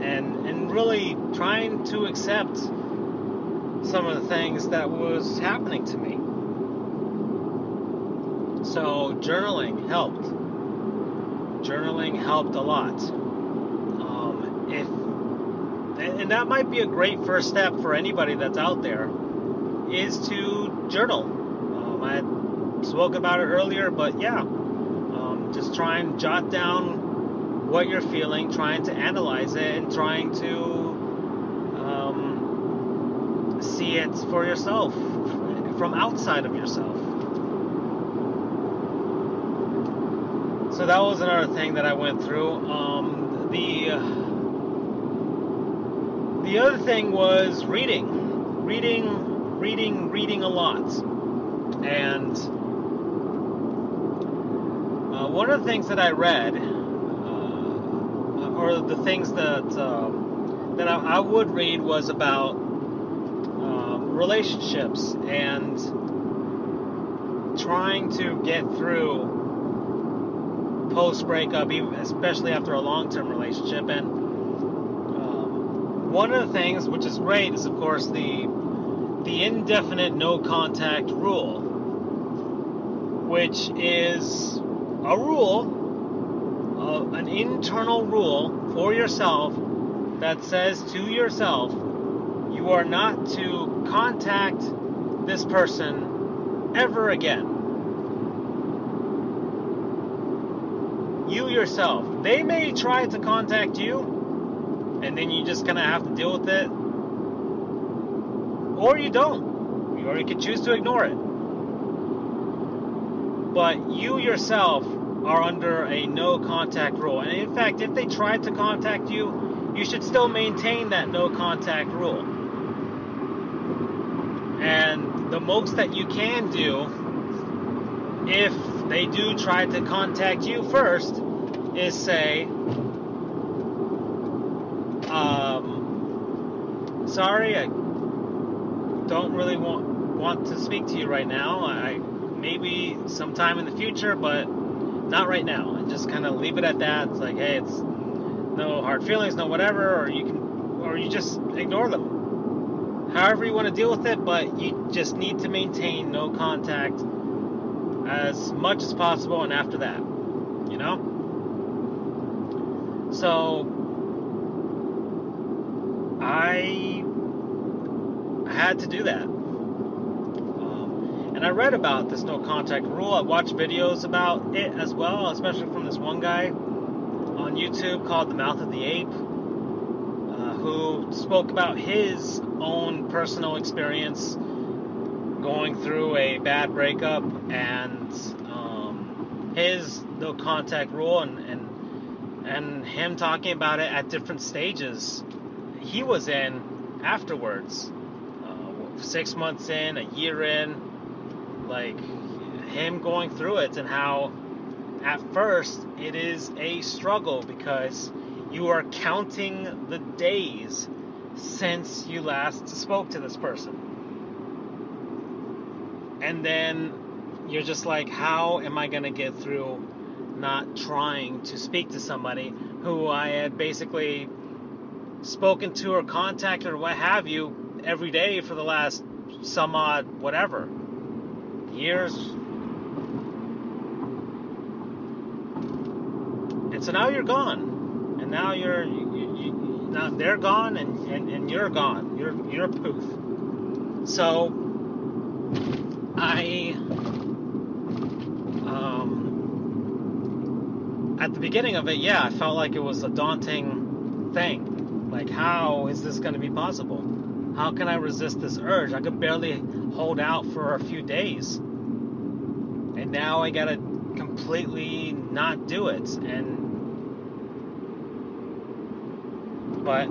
And and really trying to accept some of the things that was happening to me. So journaling helped. Journaling helped a lot. Um, if and that might be a great first step for anybody that's out there is to journal. Um, I spoke about it earlier, but yeah, um, just try and jot down what you're feeling, trying to analyze it, and trying to um, see it for yourself from outside of yourself. So that was another thing that I went through. Um, the the other thing was reading, reading, reading, reading a lot, and one of the things that I read, uh, or the things that um, that I, I, would read, was about um, relationships and trying to get through post breakup, especially after a long term relationship. And um, one of the things which is great is, of course, the the indefinite no contact rule, which is a rule, an internal rule for yourself that says to yourself, you are not to contact this person ever again. You yourself, they may try to contact you, and then you just kind of have to deal with it, or you don't, or you can choose to ignore it but you yourself are under a no contact rule. And in fact, if they try to contact you, you should still maintain that no contact rule. And the most that you can do, if they do try to contact you first, is say, um, sorry, I don't really want, want to speak to you right now. I maybe sometime in the future, but not right now. And just kind of leave it at that. It's like, hey, it's no hard feelings, no whatever, or you can, or you just ignore them. However you want to deal with it, but you just need to maintain no contact as much as possible, and after that, you know. So I had to do that. And I read about this no contact rule. I watched videos about it as well, especially from this one guy on YouTube called The Mouth of the Ape, uh, who spoke about his own personal experience going through a bad breakup and um, his no contact rule and, and and him talking about it at different stages he was in afterwards uh, six months in a year in like him going through it and how at first it is a struggle because you are counting the days since you last spoke to this person. And then you're just like, how am I going to get through not trying to speak to somebody who I had basically spoken to or contacted or what have you every day for the last some odd whatever years. And so now you're gone. And now you're you, you, now they're gone and, and, and you're gone. You're you're poof. So i um at the beginning of it yeah i felt like it was a daunting thing. Like how is this going to be possible? How can i resist this urge? I could barely hold out for a few days and now i gotta completely not do it and but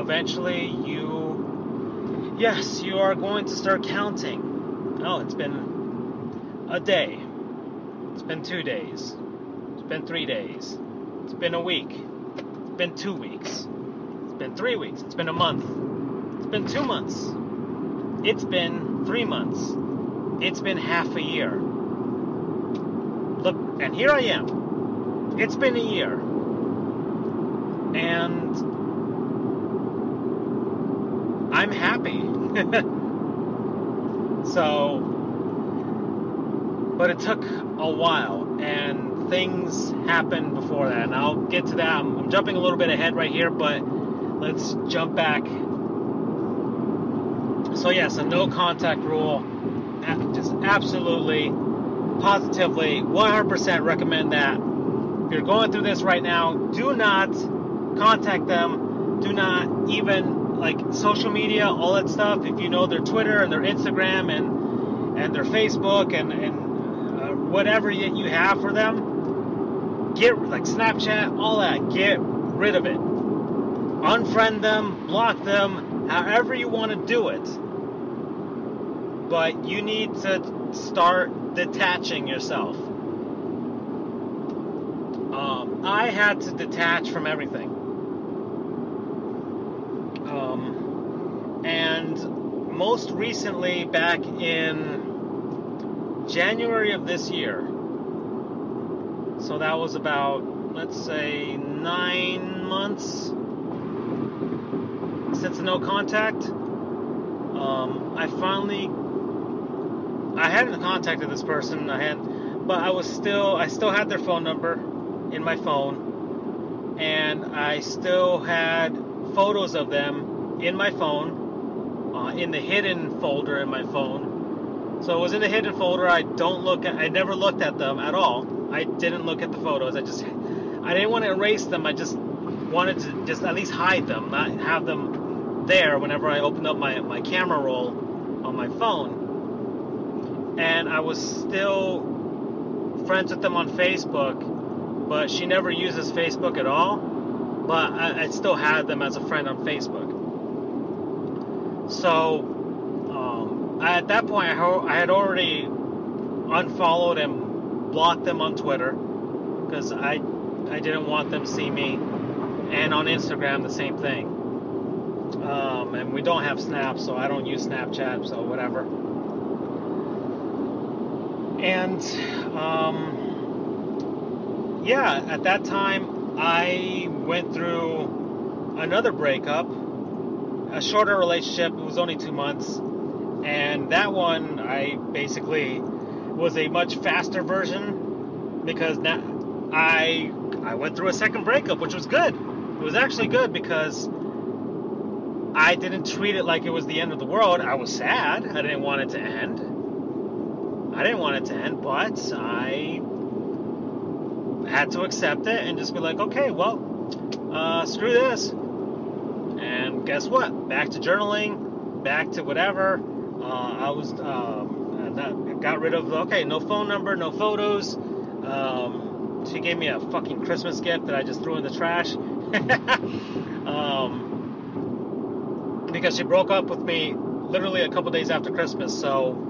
eventually you yes you are going to start counting. Oh it's been a day. It's been two days. It's been three days. It's been a week. It's been two weeks. It's been three weeks. It's been a month. It's been two months. It's been three months it's been half a year look and here i am it's been a year and I'm happy. so, but it took a while, and things happened before that, and I'll get to that. I'm, I'm jumping a little bit ahead right here, but let's jump back. So, yes, a no contact rule. Just absolutely, positively, 100% recommend that. If you're going through this right now, do not contact them. Do not even like social media, all that stuff. If you know their Twitter and their Instagram and and their Facebook and and uh, whatever you have for them, get like Snapchat, all that. Get rid of it. Unfriend them, block them, however you want to do it. But you need to start detaching yourself. Um, I had to detach from everything. Um, and most recently, back in January of this year, so that was about, let's say, nine months since no contact. Um, I finally, I hadn't contacted this person. I had, but I was still, I still had their phone number in my phone, and I still had photos of them in my phone, uh, in the hidden folder in my phone. So it was in the hidden folder. I don't look at, I never looked at them at all. I didn't look at the photos. I just, I didn't want to erase them. I just wanted to just at least hide them, not have them there whenever I opened up my, my camera roll on my phone. And I was still friends with them on Facebook, but she never uses Facebook at all but I, I, still had them as a friend on Facebook. So um, at that point, I, ho- I, had already unfollowed and blocked them on Twitter because I I didn't want them to see me, and on Instagram the same thing. Um, and we don't have Snap, so I don't use Snapchat, so whatever. And um, yeah, at that time I went through another breakup, a shorter relationship. It was only two months, and that one I basically was a much faster version because now I I went through a second breakup, which was good. It was actually good because I didn't treat it like it was the end of the world. I was sad. I didn't want it to end. I didn't want it to end, but I had to accept it and just be like, okay, well, uh, screw this. And guess what? Back to journaling, back to whatever. Uh, I was um, got rid of okay, no phone number, no photos. Um, she gave me a fucking Christmas gift that I just threw in the trash. um, because she broke up with me literally a couple days after Christmas. So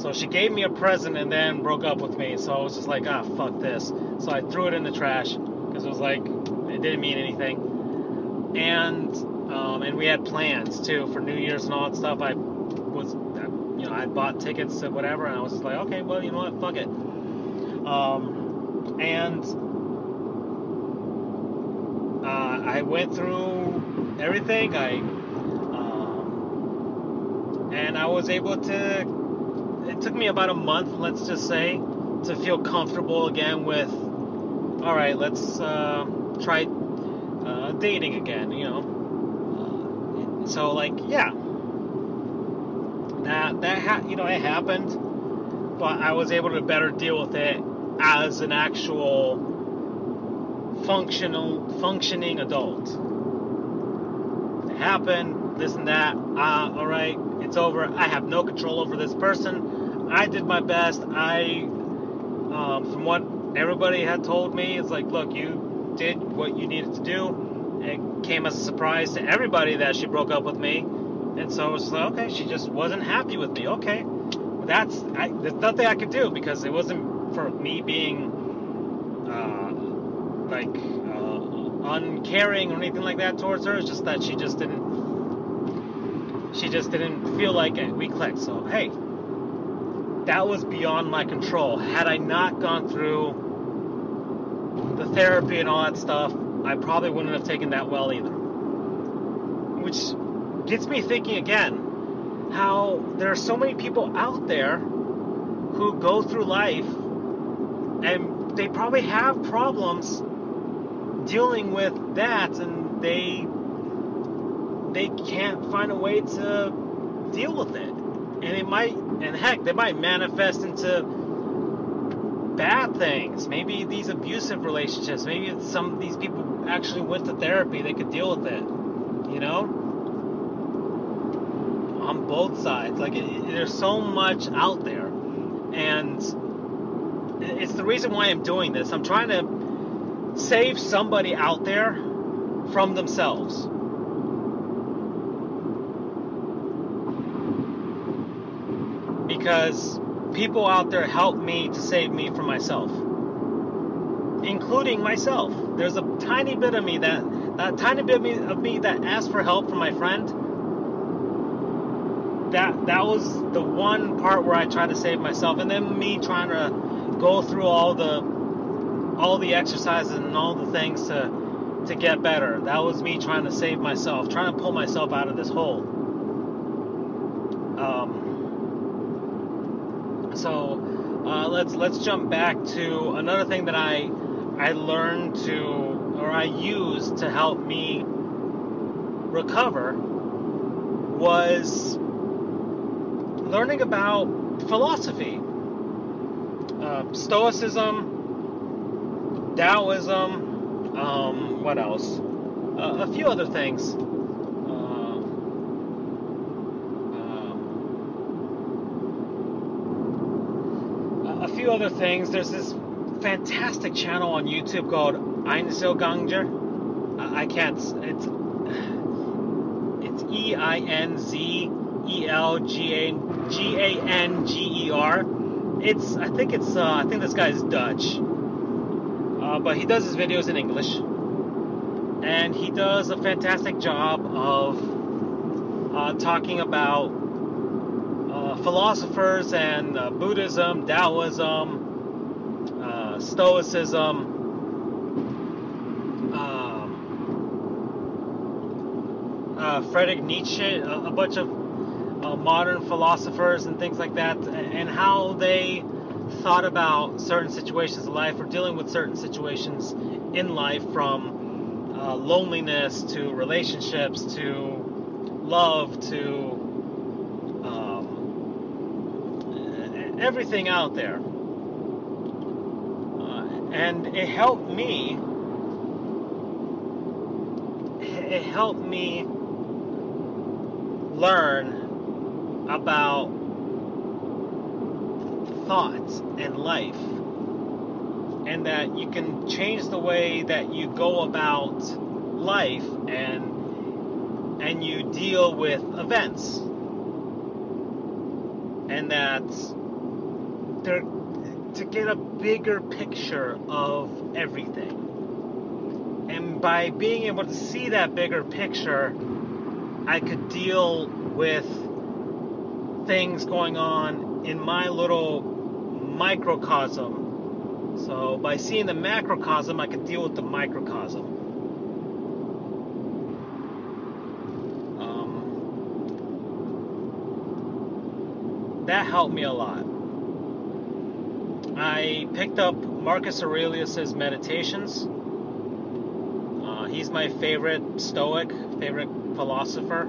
so she gave me a present and then broke up with me. So I was just like, ah, fuck this. So I threw it in the trash because it was like it didn't mean anything. And um, and we had plans too for New Year's and all that stuff. I was, you know, I bought tickets to whatever, and I was just like, okay, well, you know what, fuck it. Um, and uh, I went through everything. I um, and I was able to it took me about a month, let's just say, to feel comfortable again with, all right, let's uh, try uh, dating again, you know. Uh, so like, yeah, that that ha- you know it happened, but I was able to better deal with it as an actual functional functioning adult. It happened, this and that. Ah, all right, it's over. I have no control over this person. I did my best. I, um, from what everybody had told me, it's like, look, you did what you needed to do. It came as a surprise to everybody that she broke up with me, and so it was like, okay, she just wasn't happy with me. Okay, that's I, there's nothing I could do because it wasn't for me being uh, like uh, uncaring or anything like that towards her. It's just that she just didn't she just didn't feel like it. We clicked. So hey, that was beyond my control. Had I not gone through the therapy and all that stuff, I probably wouldn't have taken that well either. Which gets me thinking again how there are so many people out there who go through life and they probably have problems dealing with that and they they can't find a way to deal with it and it might and heck they might manifest into bad things. Maybe these abusive relationships maybe some of these people actually went to therapy they could deal with it you know? On both sides. Like it, it, there's so much out there. And it's the reason why i'm doing this. I'm trying to save somebody out there from themselves because people out there helped me to save me from myself, including myself. There's a tiny bit of me that, that tiny bit of me, of me that asked for help from my friend. That that was the one part where I tried to save myself, and then me trying to go through all the all the exercises and all the things to to get better. That was me trying to save myself, trying to pull myself out of this hole. Um, so uh, let's let's jump back to another thing that I I learned to or I used to help me recover was learning about philosophy, uh, Stoicism, Taoism, um, what else? Uh, a few other things. Few other things. There's this fantastic channel on YouTube called Einzelganger. I can't. It's it's E I N Z E L G A G A N G E R. It's I think it's uh, I think this guy is Dutch, uh, but he does his videos in English, and he does a fantastic job of uh, talking about philosophers and uh, Buddhism, Taoism, uh, Stoicism, um, uh, Friedrich Nietzsche, a, a bunch of uh, modern philosophers and things like that, and how they thought about certain situations in life or dealing with certain situations in life from uh, loneliness to relationships to love to um, everything out there. Uh, and it helped me. It helped me learn about thoughts and life and that you can change the way that you go about life and and you deal with events and that they're to get a bigger picture of everything and by being able to see that bigger picture I could deal with things going on in my little microcosm so by seeing the macrocosm, I could deal with the microcosm. Um, that helped me a lot. I picked up Marcus Aurelius's Meditations. Uh, he's my favorite Stoic, favorite philosopher.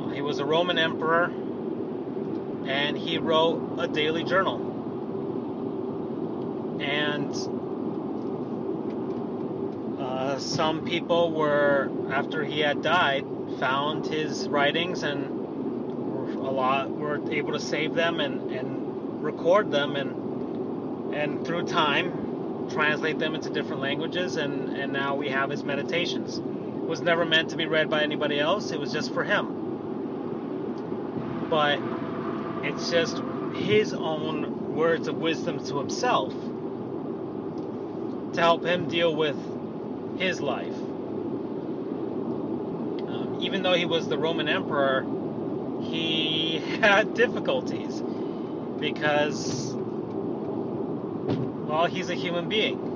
Uh, he was a Roman emperor, and he wrote a daily journal and uh, some people were after he had died found his writings and a lot were able to save them and, and record them and and through time translate them into different languages and and now we have his meditations. It was never meant to be read by anybody else. It was just for him. But it's just his own words of wisdom to himself to help him deal with his life. Um, even though he was the Roman emperor, he had difficulties because, well, he's a human being.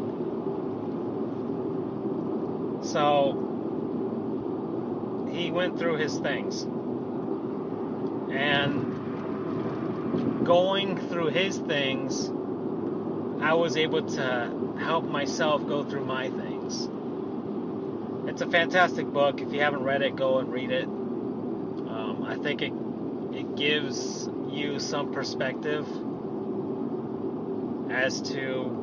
So he went through his things. And going through his things, I was able to help myself go through my things. It's a fantastic book. If you haven't read it, go and read it. Um, I think it gives you some perspective as to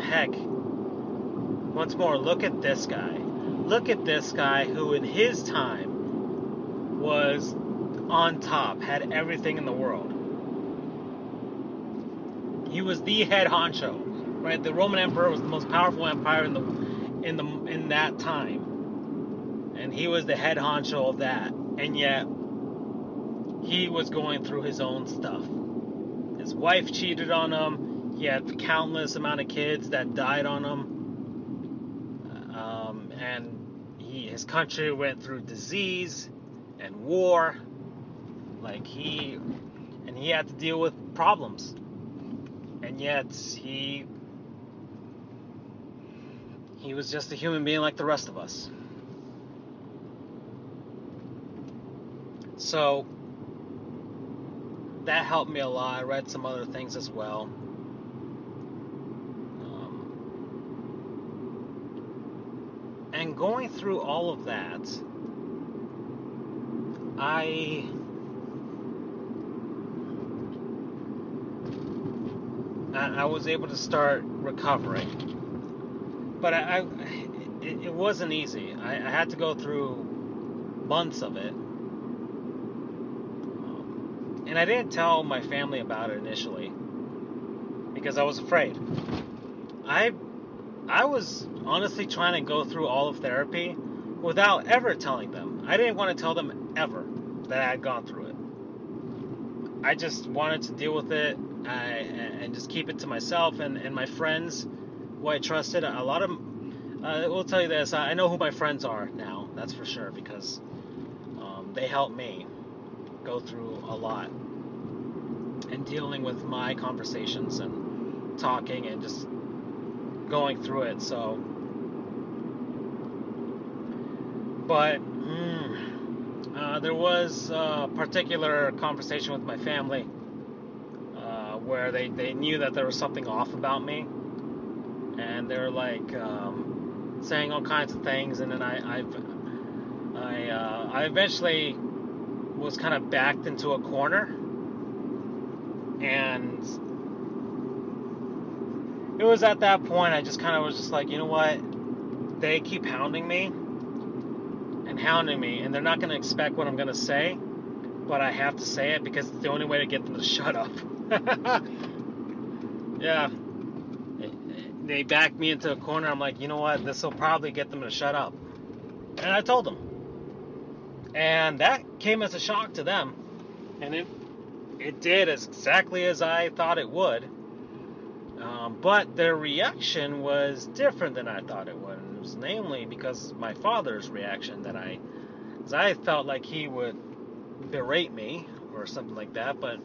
heck. Once more, look at this guy. Look at this guy who, in his time, was on top, had everything in the world. He was the head honcho right? The Roman Emperor was the most powerful empire in the in the in that time, and he was the head honcho of that, and yet he was going through his own stuff. His wife cheated on him. He had countless amount of kids that died on him, um, and he his country went through disease and war. Like he, and he had to deal with problems, and yet he he was just a human being like the rest of us. So that helped me a lot. I read some other things as well. Um, and going through all of that, I I was able to start recovering but I, I it, it, wasn't easy. I, I, had to go through months of it, and I didn't tell my family about it initially because I was afraid. I I was honestly trying to go through all of therapy without ever telling them. I didn't want to tell them ever that I had gone through it. I just wanted to deal with it I, and just keep it to myself and, and my friends who I trusted. A lot of, uh, will tell you this, I know who my friends are now, that's for sure, because um, they helped me go through a lot and dealing with my conversations and talking and just going through it. So, but mm, uh, there was a particular conversation with my family uh, where they, they knew that there was something off about me. And they're like um, saying all kinds of things. And then I, I've, I, uh, I eventually was kind of backed into a corner. And it was at that point I just kind of was just like, you know what? They keep hounding me and hounding me, and they're not going to expect what I'm going to say, but I have to say it because it's the only way to get them to shut up. yeah. They backed me into a corner. I'm like, you know what? This will probably get them to shut up. And I told them. And that came as a shock to them. And it it did exactly as I thought it would. Um, but their reaction was different than I thought it was namely because my father's reaction that I, because I felt like he would berate me or something like that. But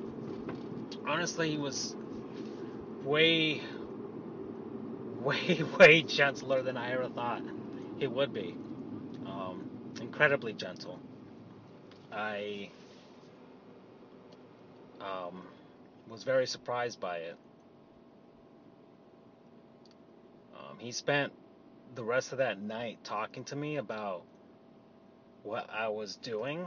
honestly, he was way, way, way gentler than I ever thought he would be. Um, incredibly gentle. I um, was very surprised by it. Um, he spent the rest of that night talking to me about what I was doing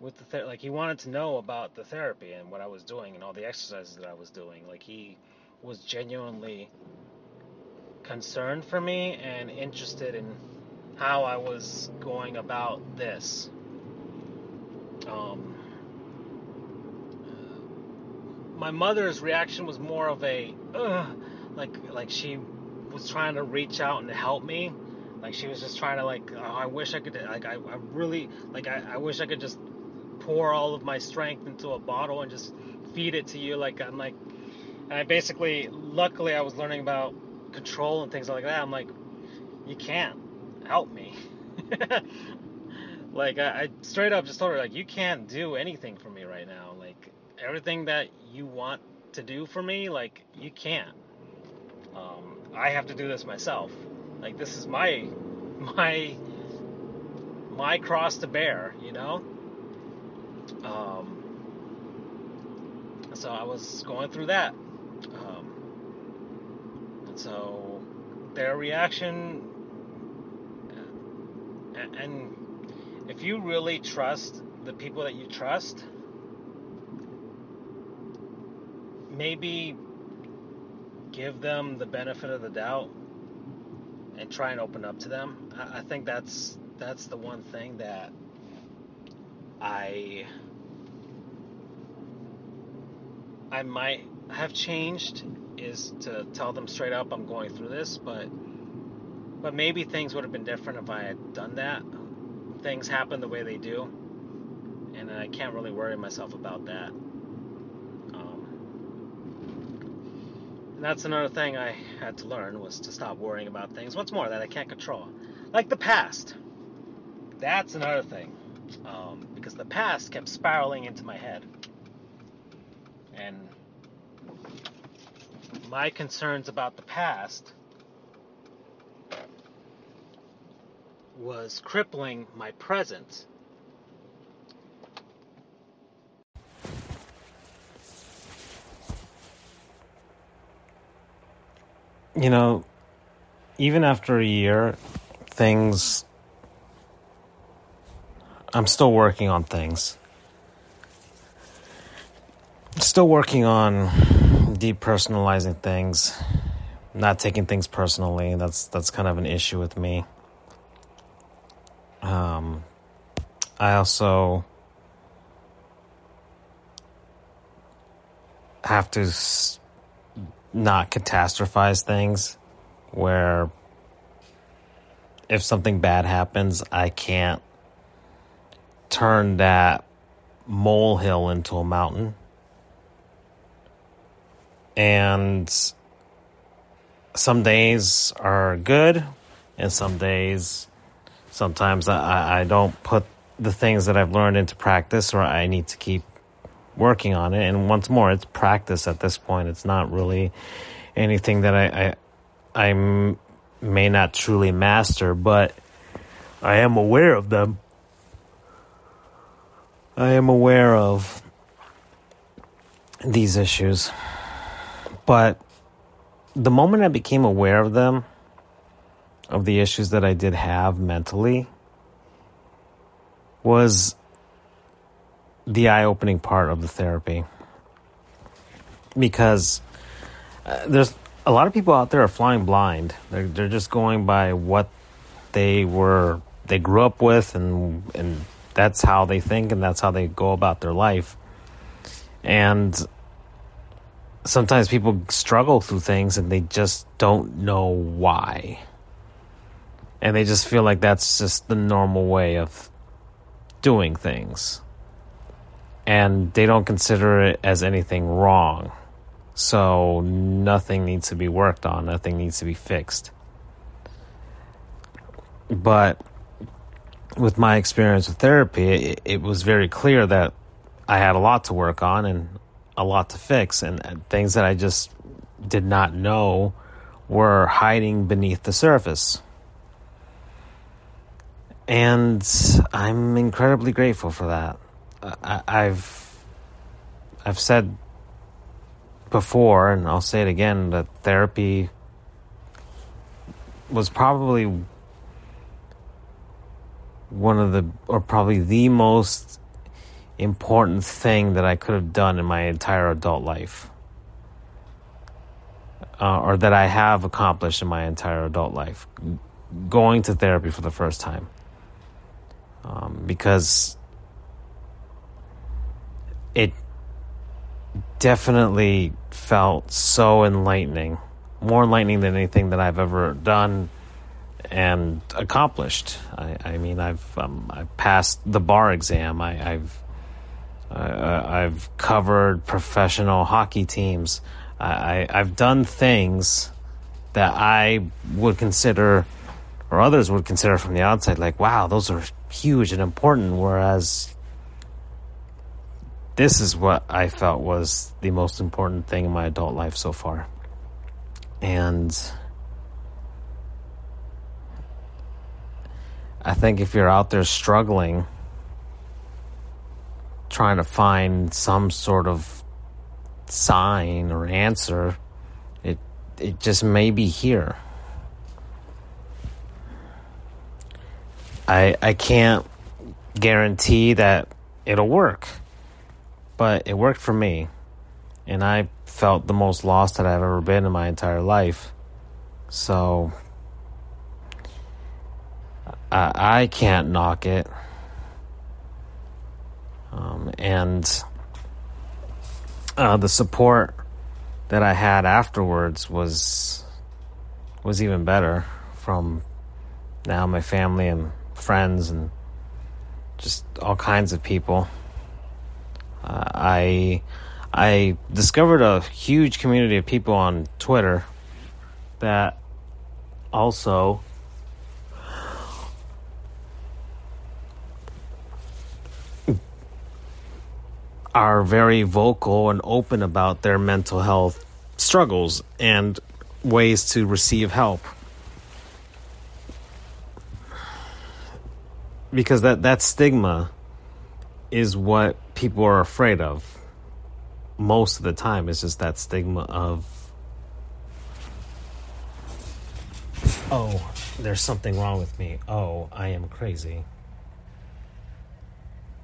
with the ther- like he wanted to know about the therapy and what I was doing and all the exercises that I was doing. Like he was genuinely concerned for me and interested in how I was going about this. Um, my mother's reaction was more of a like like she was trying to reach out and help me. Like she was just trying to like, oh, I wish I could like I, I really like I, I wish I could just pour all of my strength into a bottle and just feed it to you. Like I'm like, and I basically, luckily, I was learning about control and things like that. I'm like, you can't help me. like I, I straight up just told her like, you can't do anything for me right now. Like everything that you want to do for me, like you can't. Um, I have to do this myself. Like this is my my my cross to bear, you know. Um, so I was going through that, um, and so their reaction, and, and if you really trust the people that you trust, maybe give them the benefit of the doubt and try and open up to them. I, think that's that's the one thing that I I might have changed is to tell them straight up I'm going through this, but but maybe things would have been different if I had done that. Things happen the way they do, and I can't really worry myself about that. And that's another thing I had to learn was to stop worrying about things What's more that I can't control, like the past. That's another thing, um, because the past kept spiraling into my head, and my concerns about the past was crippling my presence. you know, even after a year, things. I'm still working on things. Still working on depersonalizing things, not taking things personally. That's that's kind of an issue with me. Um, I also have to not catastrophize things where if something bad happens, I can't turn that molehill into a mountain. And some days are good, and some days, sometimes I, I don't put the things that I've learned into practice, or I need to keep working on it. And once more, it's practice at this point. It's not really anything that I, I, I may not truly master, but I am aware of them. I am aware of these issues. But the moment I became aware of them, of the issues that I did have mentally, was the eye opening part of the therapy. Because uh, there's a lot of people out there are flying blind. They're, they're just going by what they were, they grew up with, and, and that's how they think, and that's how they go about their life. And sometimes people struggle through things and they just don't know why. And they just feel like that's just the normal way of doing things. And they don't consider it as anything wrong. So nothing needs to be worked on, nothing needs to be fixed. But with my experience with therapy, it, it was very clear that I had a lot to work on and a lot to fix, and things that I just did not know were hiding beneath the surface. And I'm incredibly grateful for that. I, I've I've said before, and I'll say it again, that therapy was probably one of the, or probably the most important thing that I could have done in my entire adult life. Uh, or that I have accomplished in my entire adult life. Going to therapy for the first time. Um, because it definitely felt so enlightening. More enlightening than anything that I've ever done and accomplished. I, I mean, I've um, I've passed the bar exam. I, have I've covered professional hockey teams. I, I've done things that I would consider, or others would consider from the outside, like, wow, those are huge and important. Whereas this is what I felt was the most important thing in my adult life so far. And I think if you're out there struggling, trying to find some sort of sign or answer, it it just may be here. I I can't guarantee that it'll work. But it worked for me. And I felt the most lost that I've ever been in my entire life. So I, I can't knock it. Um, and uh, the support that I had afterwards was was even better from now my family and friends and just all kinds of people. Uh, I I discovered a huge community of people on Twitter that also are very vocal and open about their mental health struggles and ways to receive help. Because that, that stigma is what people are afraid of most of the time. It's just that stigma of, oh, there's something wrong with me. Oh, I am crazy.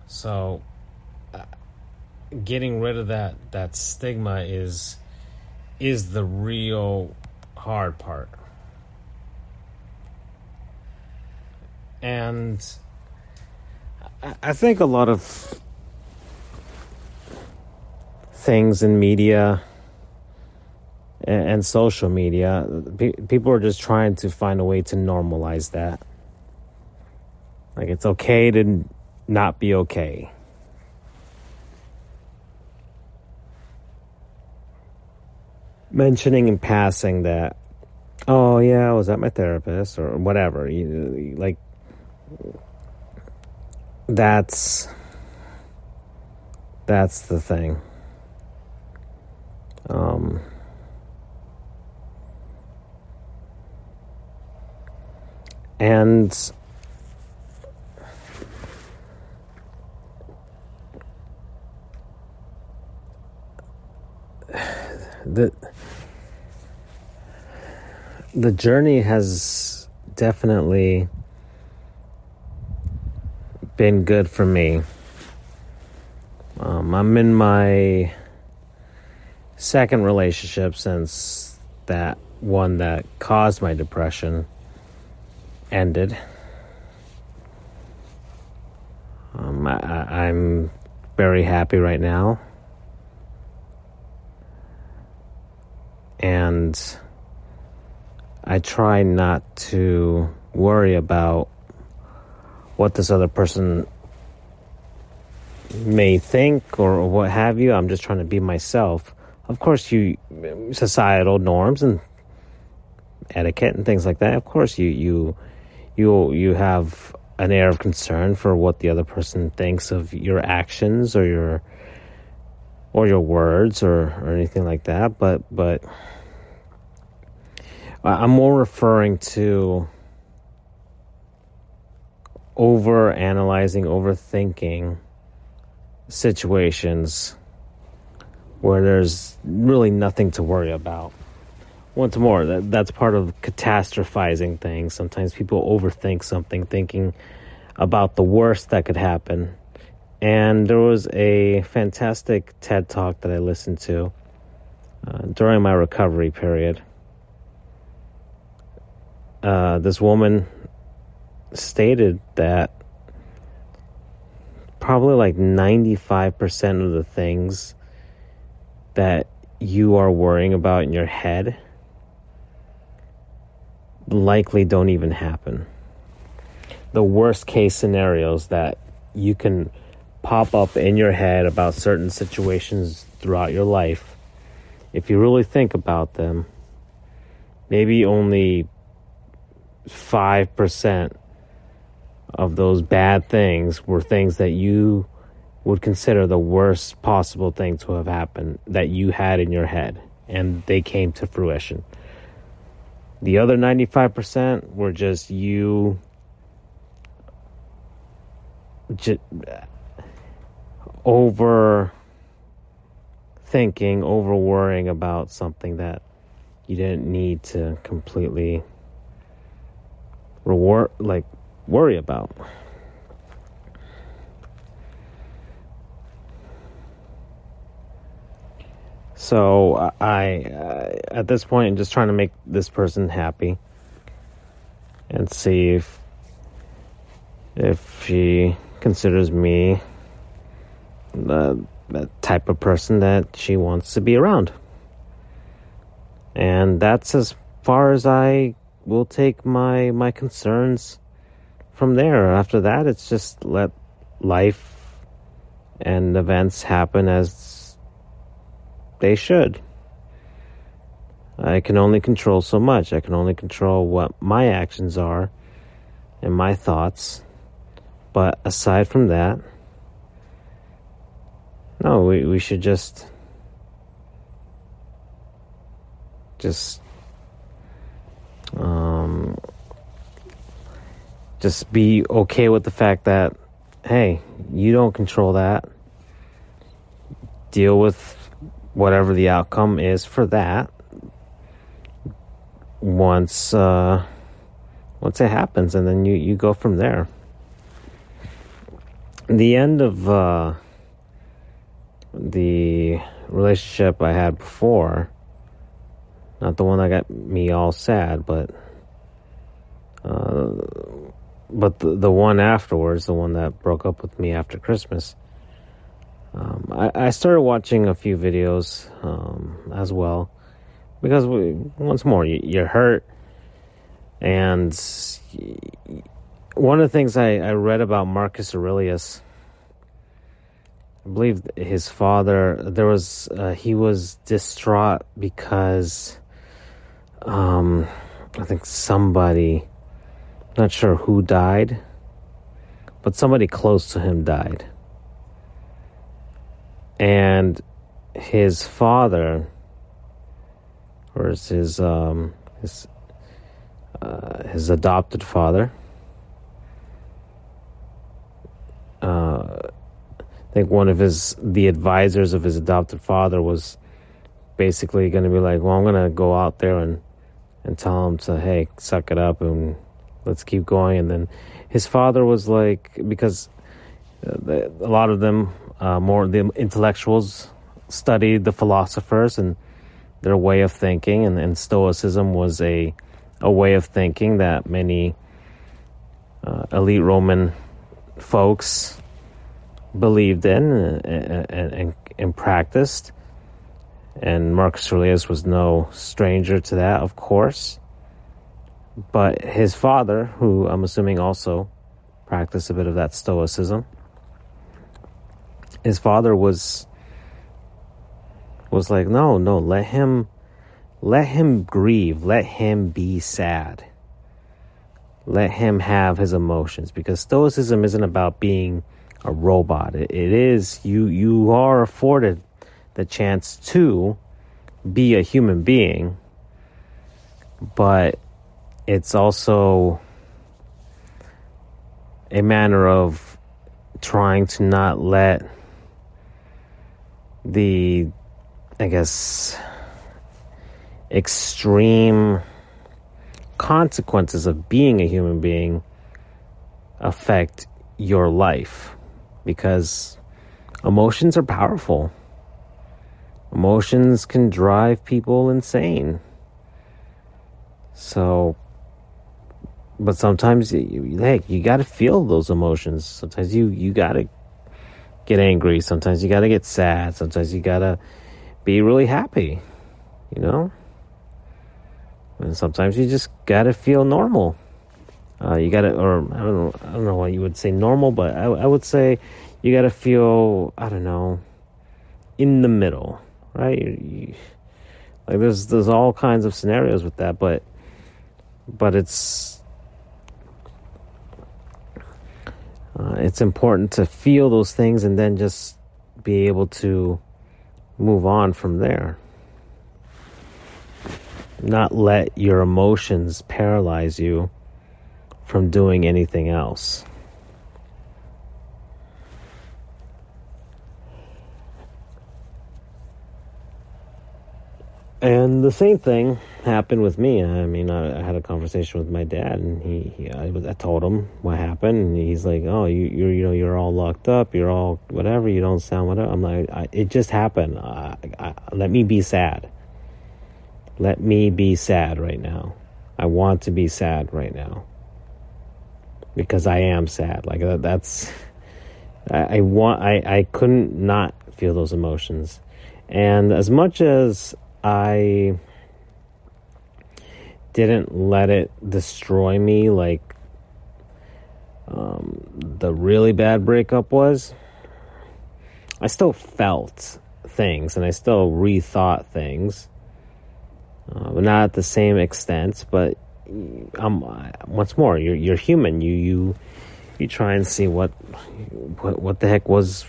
So, uh, getting rid of that that stigma is is the real hard part. And I think a lot of things in media and, social media, people are just trying to find a way to normalize that. Like it's okay to not be okay. mentioning in passing that, oh yeah, I was at my therapist or whatever. You, like that's that's the thing. Um, and the the journey has definitely been good for me. Um, I'm in my second relationship since that one that caused my depression ended. Um, I, I'm very happy right now. And I try not to worry about what this other person may think or what have you. I'm just trying to be myself. Of course, you societal norms and etiquette and things like that. Of course, you you you you have an air of concern for what the other person thinks of your actions or your or your words or, or anything like that but but I'm more referring to over analyzing overthinking situations where there's really nothing to worry about once more, that, that's part of catastrophizing things. Sometimes people overthink something, thinking about the worst that could happen. And there was a fantastic TED talk that I listened to uh, during my recovery period. Uh, this woman stated that probably like 95% of the things that you are worrying about in your head likely don't even happen. The worst case scenarios that you can pop up in your head about certain situations throughout your life, if you really think about them, maybe only 5% of those bad things were things that you would consider the worst possible thing to have happened that you had in your head and they came to fruition. The other 95% were just you just over thinking, over worrying about something that you didn't need to completely reward like worry about. So I, uh, at this point, I'm just trying to make this person happy and see if if she considers me the, the type of person that she wants to be around. And that's as far as I will take my my concerns from there. After that, it's just let life and events happen as they should. I can only control so much. I can only control what my actions are and my thoughts. But aside from that, no, we, we should just just um just be okay with the fact that hey, you don't control that. Deal with whatever the outcome is for that once uh, once it happens, and then you you go from there. The end of uh, the relationship I had before, not the one that got me all sad, but uh, but the the one afterwards, the one that broke up with me after Christmas. Um, I, I, started watching a few videos um, as well because we, once more you, you're hurt and one of the things I, I read about Marcus Aurelius I believe his father there was uh, he was distraught because um, I think somebody not sure who died but somebody close to him died and his father, or his um, his uh, his adopted father. Uh, I think one of his the advisors of his adopted father was basically going to be like, well, I'm going to go out there and and tell him to hey, suck it up and let's keep going. And then his father was like, because uh, a lot of them, uh, more the intellectuals, studied the philosophers and their way of thinking, and, and Stoicism was a a way of thinking that many uh, elite Roman folks believed in and, and, and, and practiced. And Marcus Aurelius was no stranger to that, of course. But his father, who I'm assuming also practiced a bit of that Stoicism, his father was was like, no, no, let him let him grieve, let him be sad. Let him have his emotions because stoicism isn't about being a robot. it, it is you you are afforded the chance to be a human being, but it's also a manner of trying to not let the I guess extreme consequences of being a human being affect your life because emotions are powerful. Emotions can drive people insane. So, but sometimes, you, heck, you got to feel those emotions. Sometimes you you got to get angry. Sometimes you got to get sad. Sometimes you got to be really happy. You know. And sometimes you just gotta feel normal. Uh, you gotta, or I don't know, I don't know why you would say normal, but I, I would say you gotta feel, I don't know, in the middle, right? You, you, like there's there's all kinds of scenarios with that, but but it's uh, it's important to feel those things and then just be able to move on from there not let your emotions paralyze you from doing anything else. And the same thing happened with me. I mean, I, I had a conversation with my dad, and he, he I, I, told him what happened, and he's like, "Oh, you, you're, you know, you're all locked up. You're all whatever. You don't sound whatever." I'm like, I, "It just happened. let me be sad." Let me be sad right now. I want to be sad right now. Because I am sad. Like that's I, I want I, I couldn't not feel those emotions. And as much as I didn't let it destroy me like um, the really bad breakup was, I still felt things and I still rethought things uh, but not at the same extent. But um, once more, you're you're human. You you you try and see what what what the heck was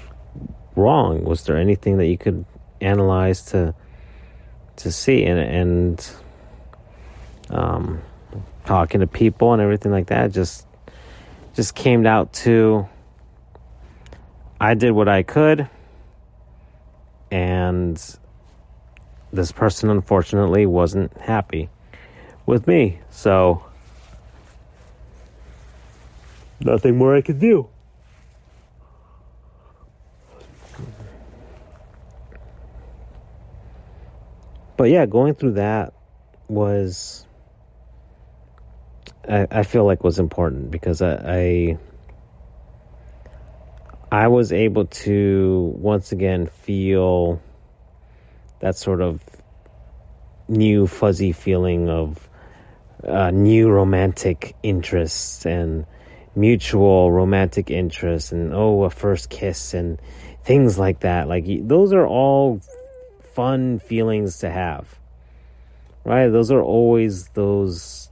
wrong. Was there anything that you could analyze to to see and and um, talking to people and everything like that just just came out to I did what I could and this person unfortunately wasn't happy with me. So, nothing more I could do. But yeah, going through that was, I, I feel like was important because I, I I was able to once again feel that sort of new fuzzy feeling of uh, new romantic interests and mutual romantic interests and oh a first kiss and things like that. Like those are all fun feelings to have right? Those are always those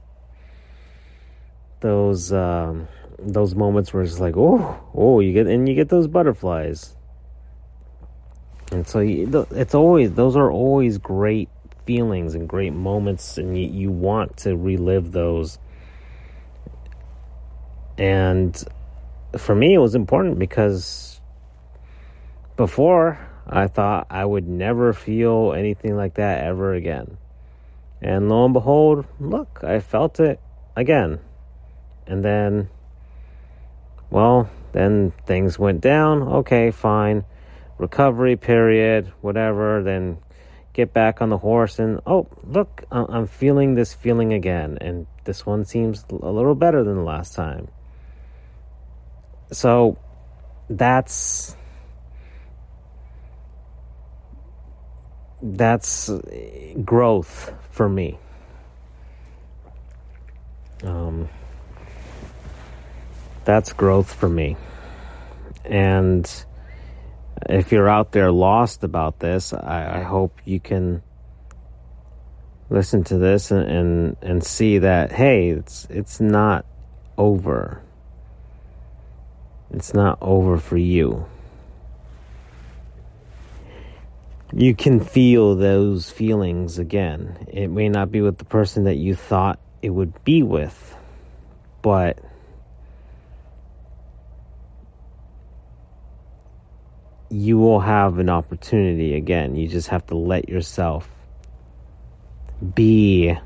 those um, those moments where it's like oh oh you get and you get those butterflies and so you, it's always those are always great feelings and great moments, and you, you want to relive those. And for me, it was important because before I thought I would never feel anything like that ever again. And lo and behold, look, I felt it again. And then, well, then things went down. Okay, fine. Recovery period, whatever. Then get back on the horse and, oh, look, I'm feeling this feeling again. And this one seems a little better than the last time. So that's that's growth for me. Um, that's growth for me. And if you're out there lost about this, I, I hope you can listen to this and, and, and see that hey, it's it's not over. It's not over for you. You can feel those feelings again. It may not be with the person that you thought it would be with, but you will have an opportunity again. You just have to let yourself be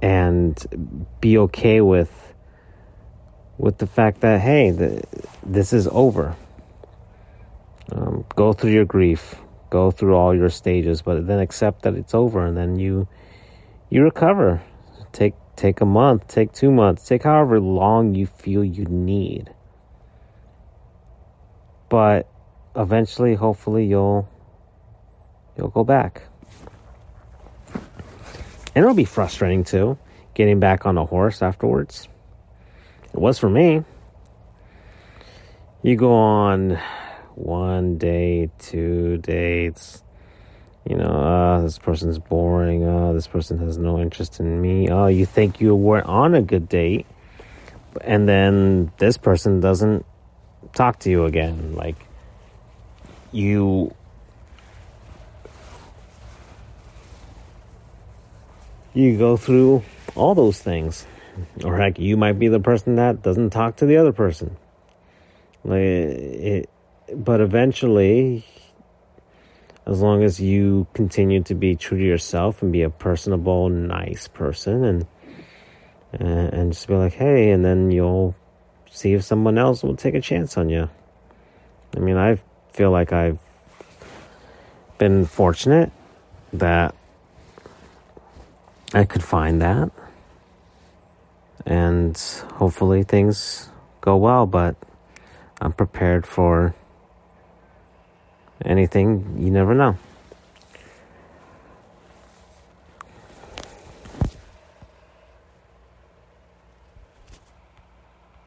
and be okay with with the fact that hey, the, this is over. Um, go through your grief, go through all your stages, but then accept that it's over, and then you you recover. Take take a month, take two months, take however long you feel you need. But eventually, hopefully, you'll you'll go back. And it'll be frustrating too, getting back on a horse afterwards. It was for me. You go on one date, two dates. You know, uh, this person's boring. Uh, this person has no interest in me. Oh, you think you were on a good date, and then this person doesn't talk to you again. Like, you. You go through all those things. Or heck, you might be the person that doesn't talk to the other person. Like, it, but eventually, as long as you continue to be true to yourself and be a personable, nice person, and and just be like, hey, and then you'll see if someone else will take a chance on you. I mean, I feel like I've been fortunate that I could find that, and hopefully things go well. But I'm prepared for anything, you never know.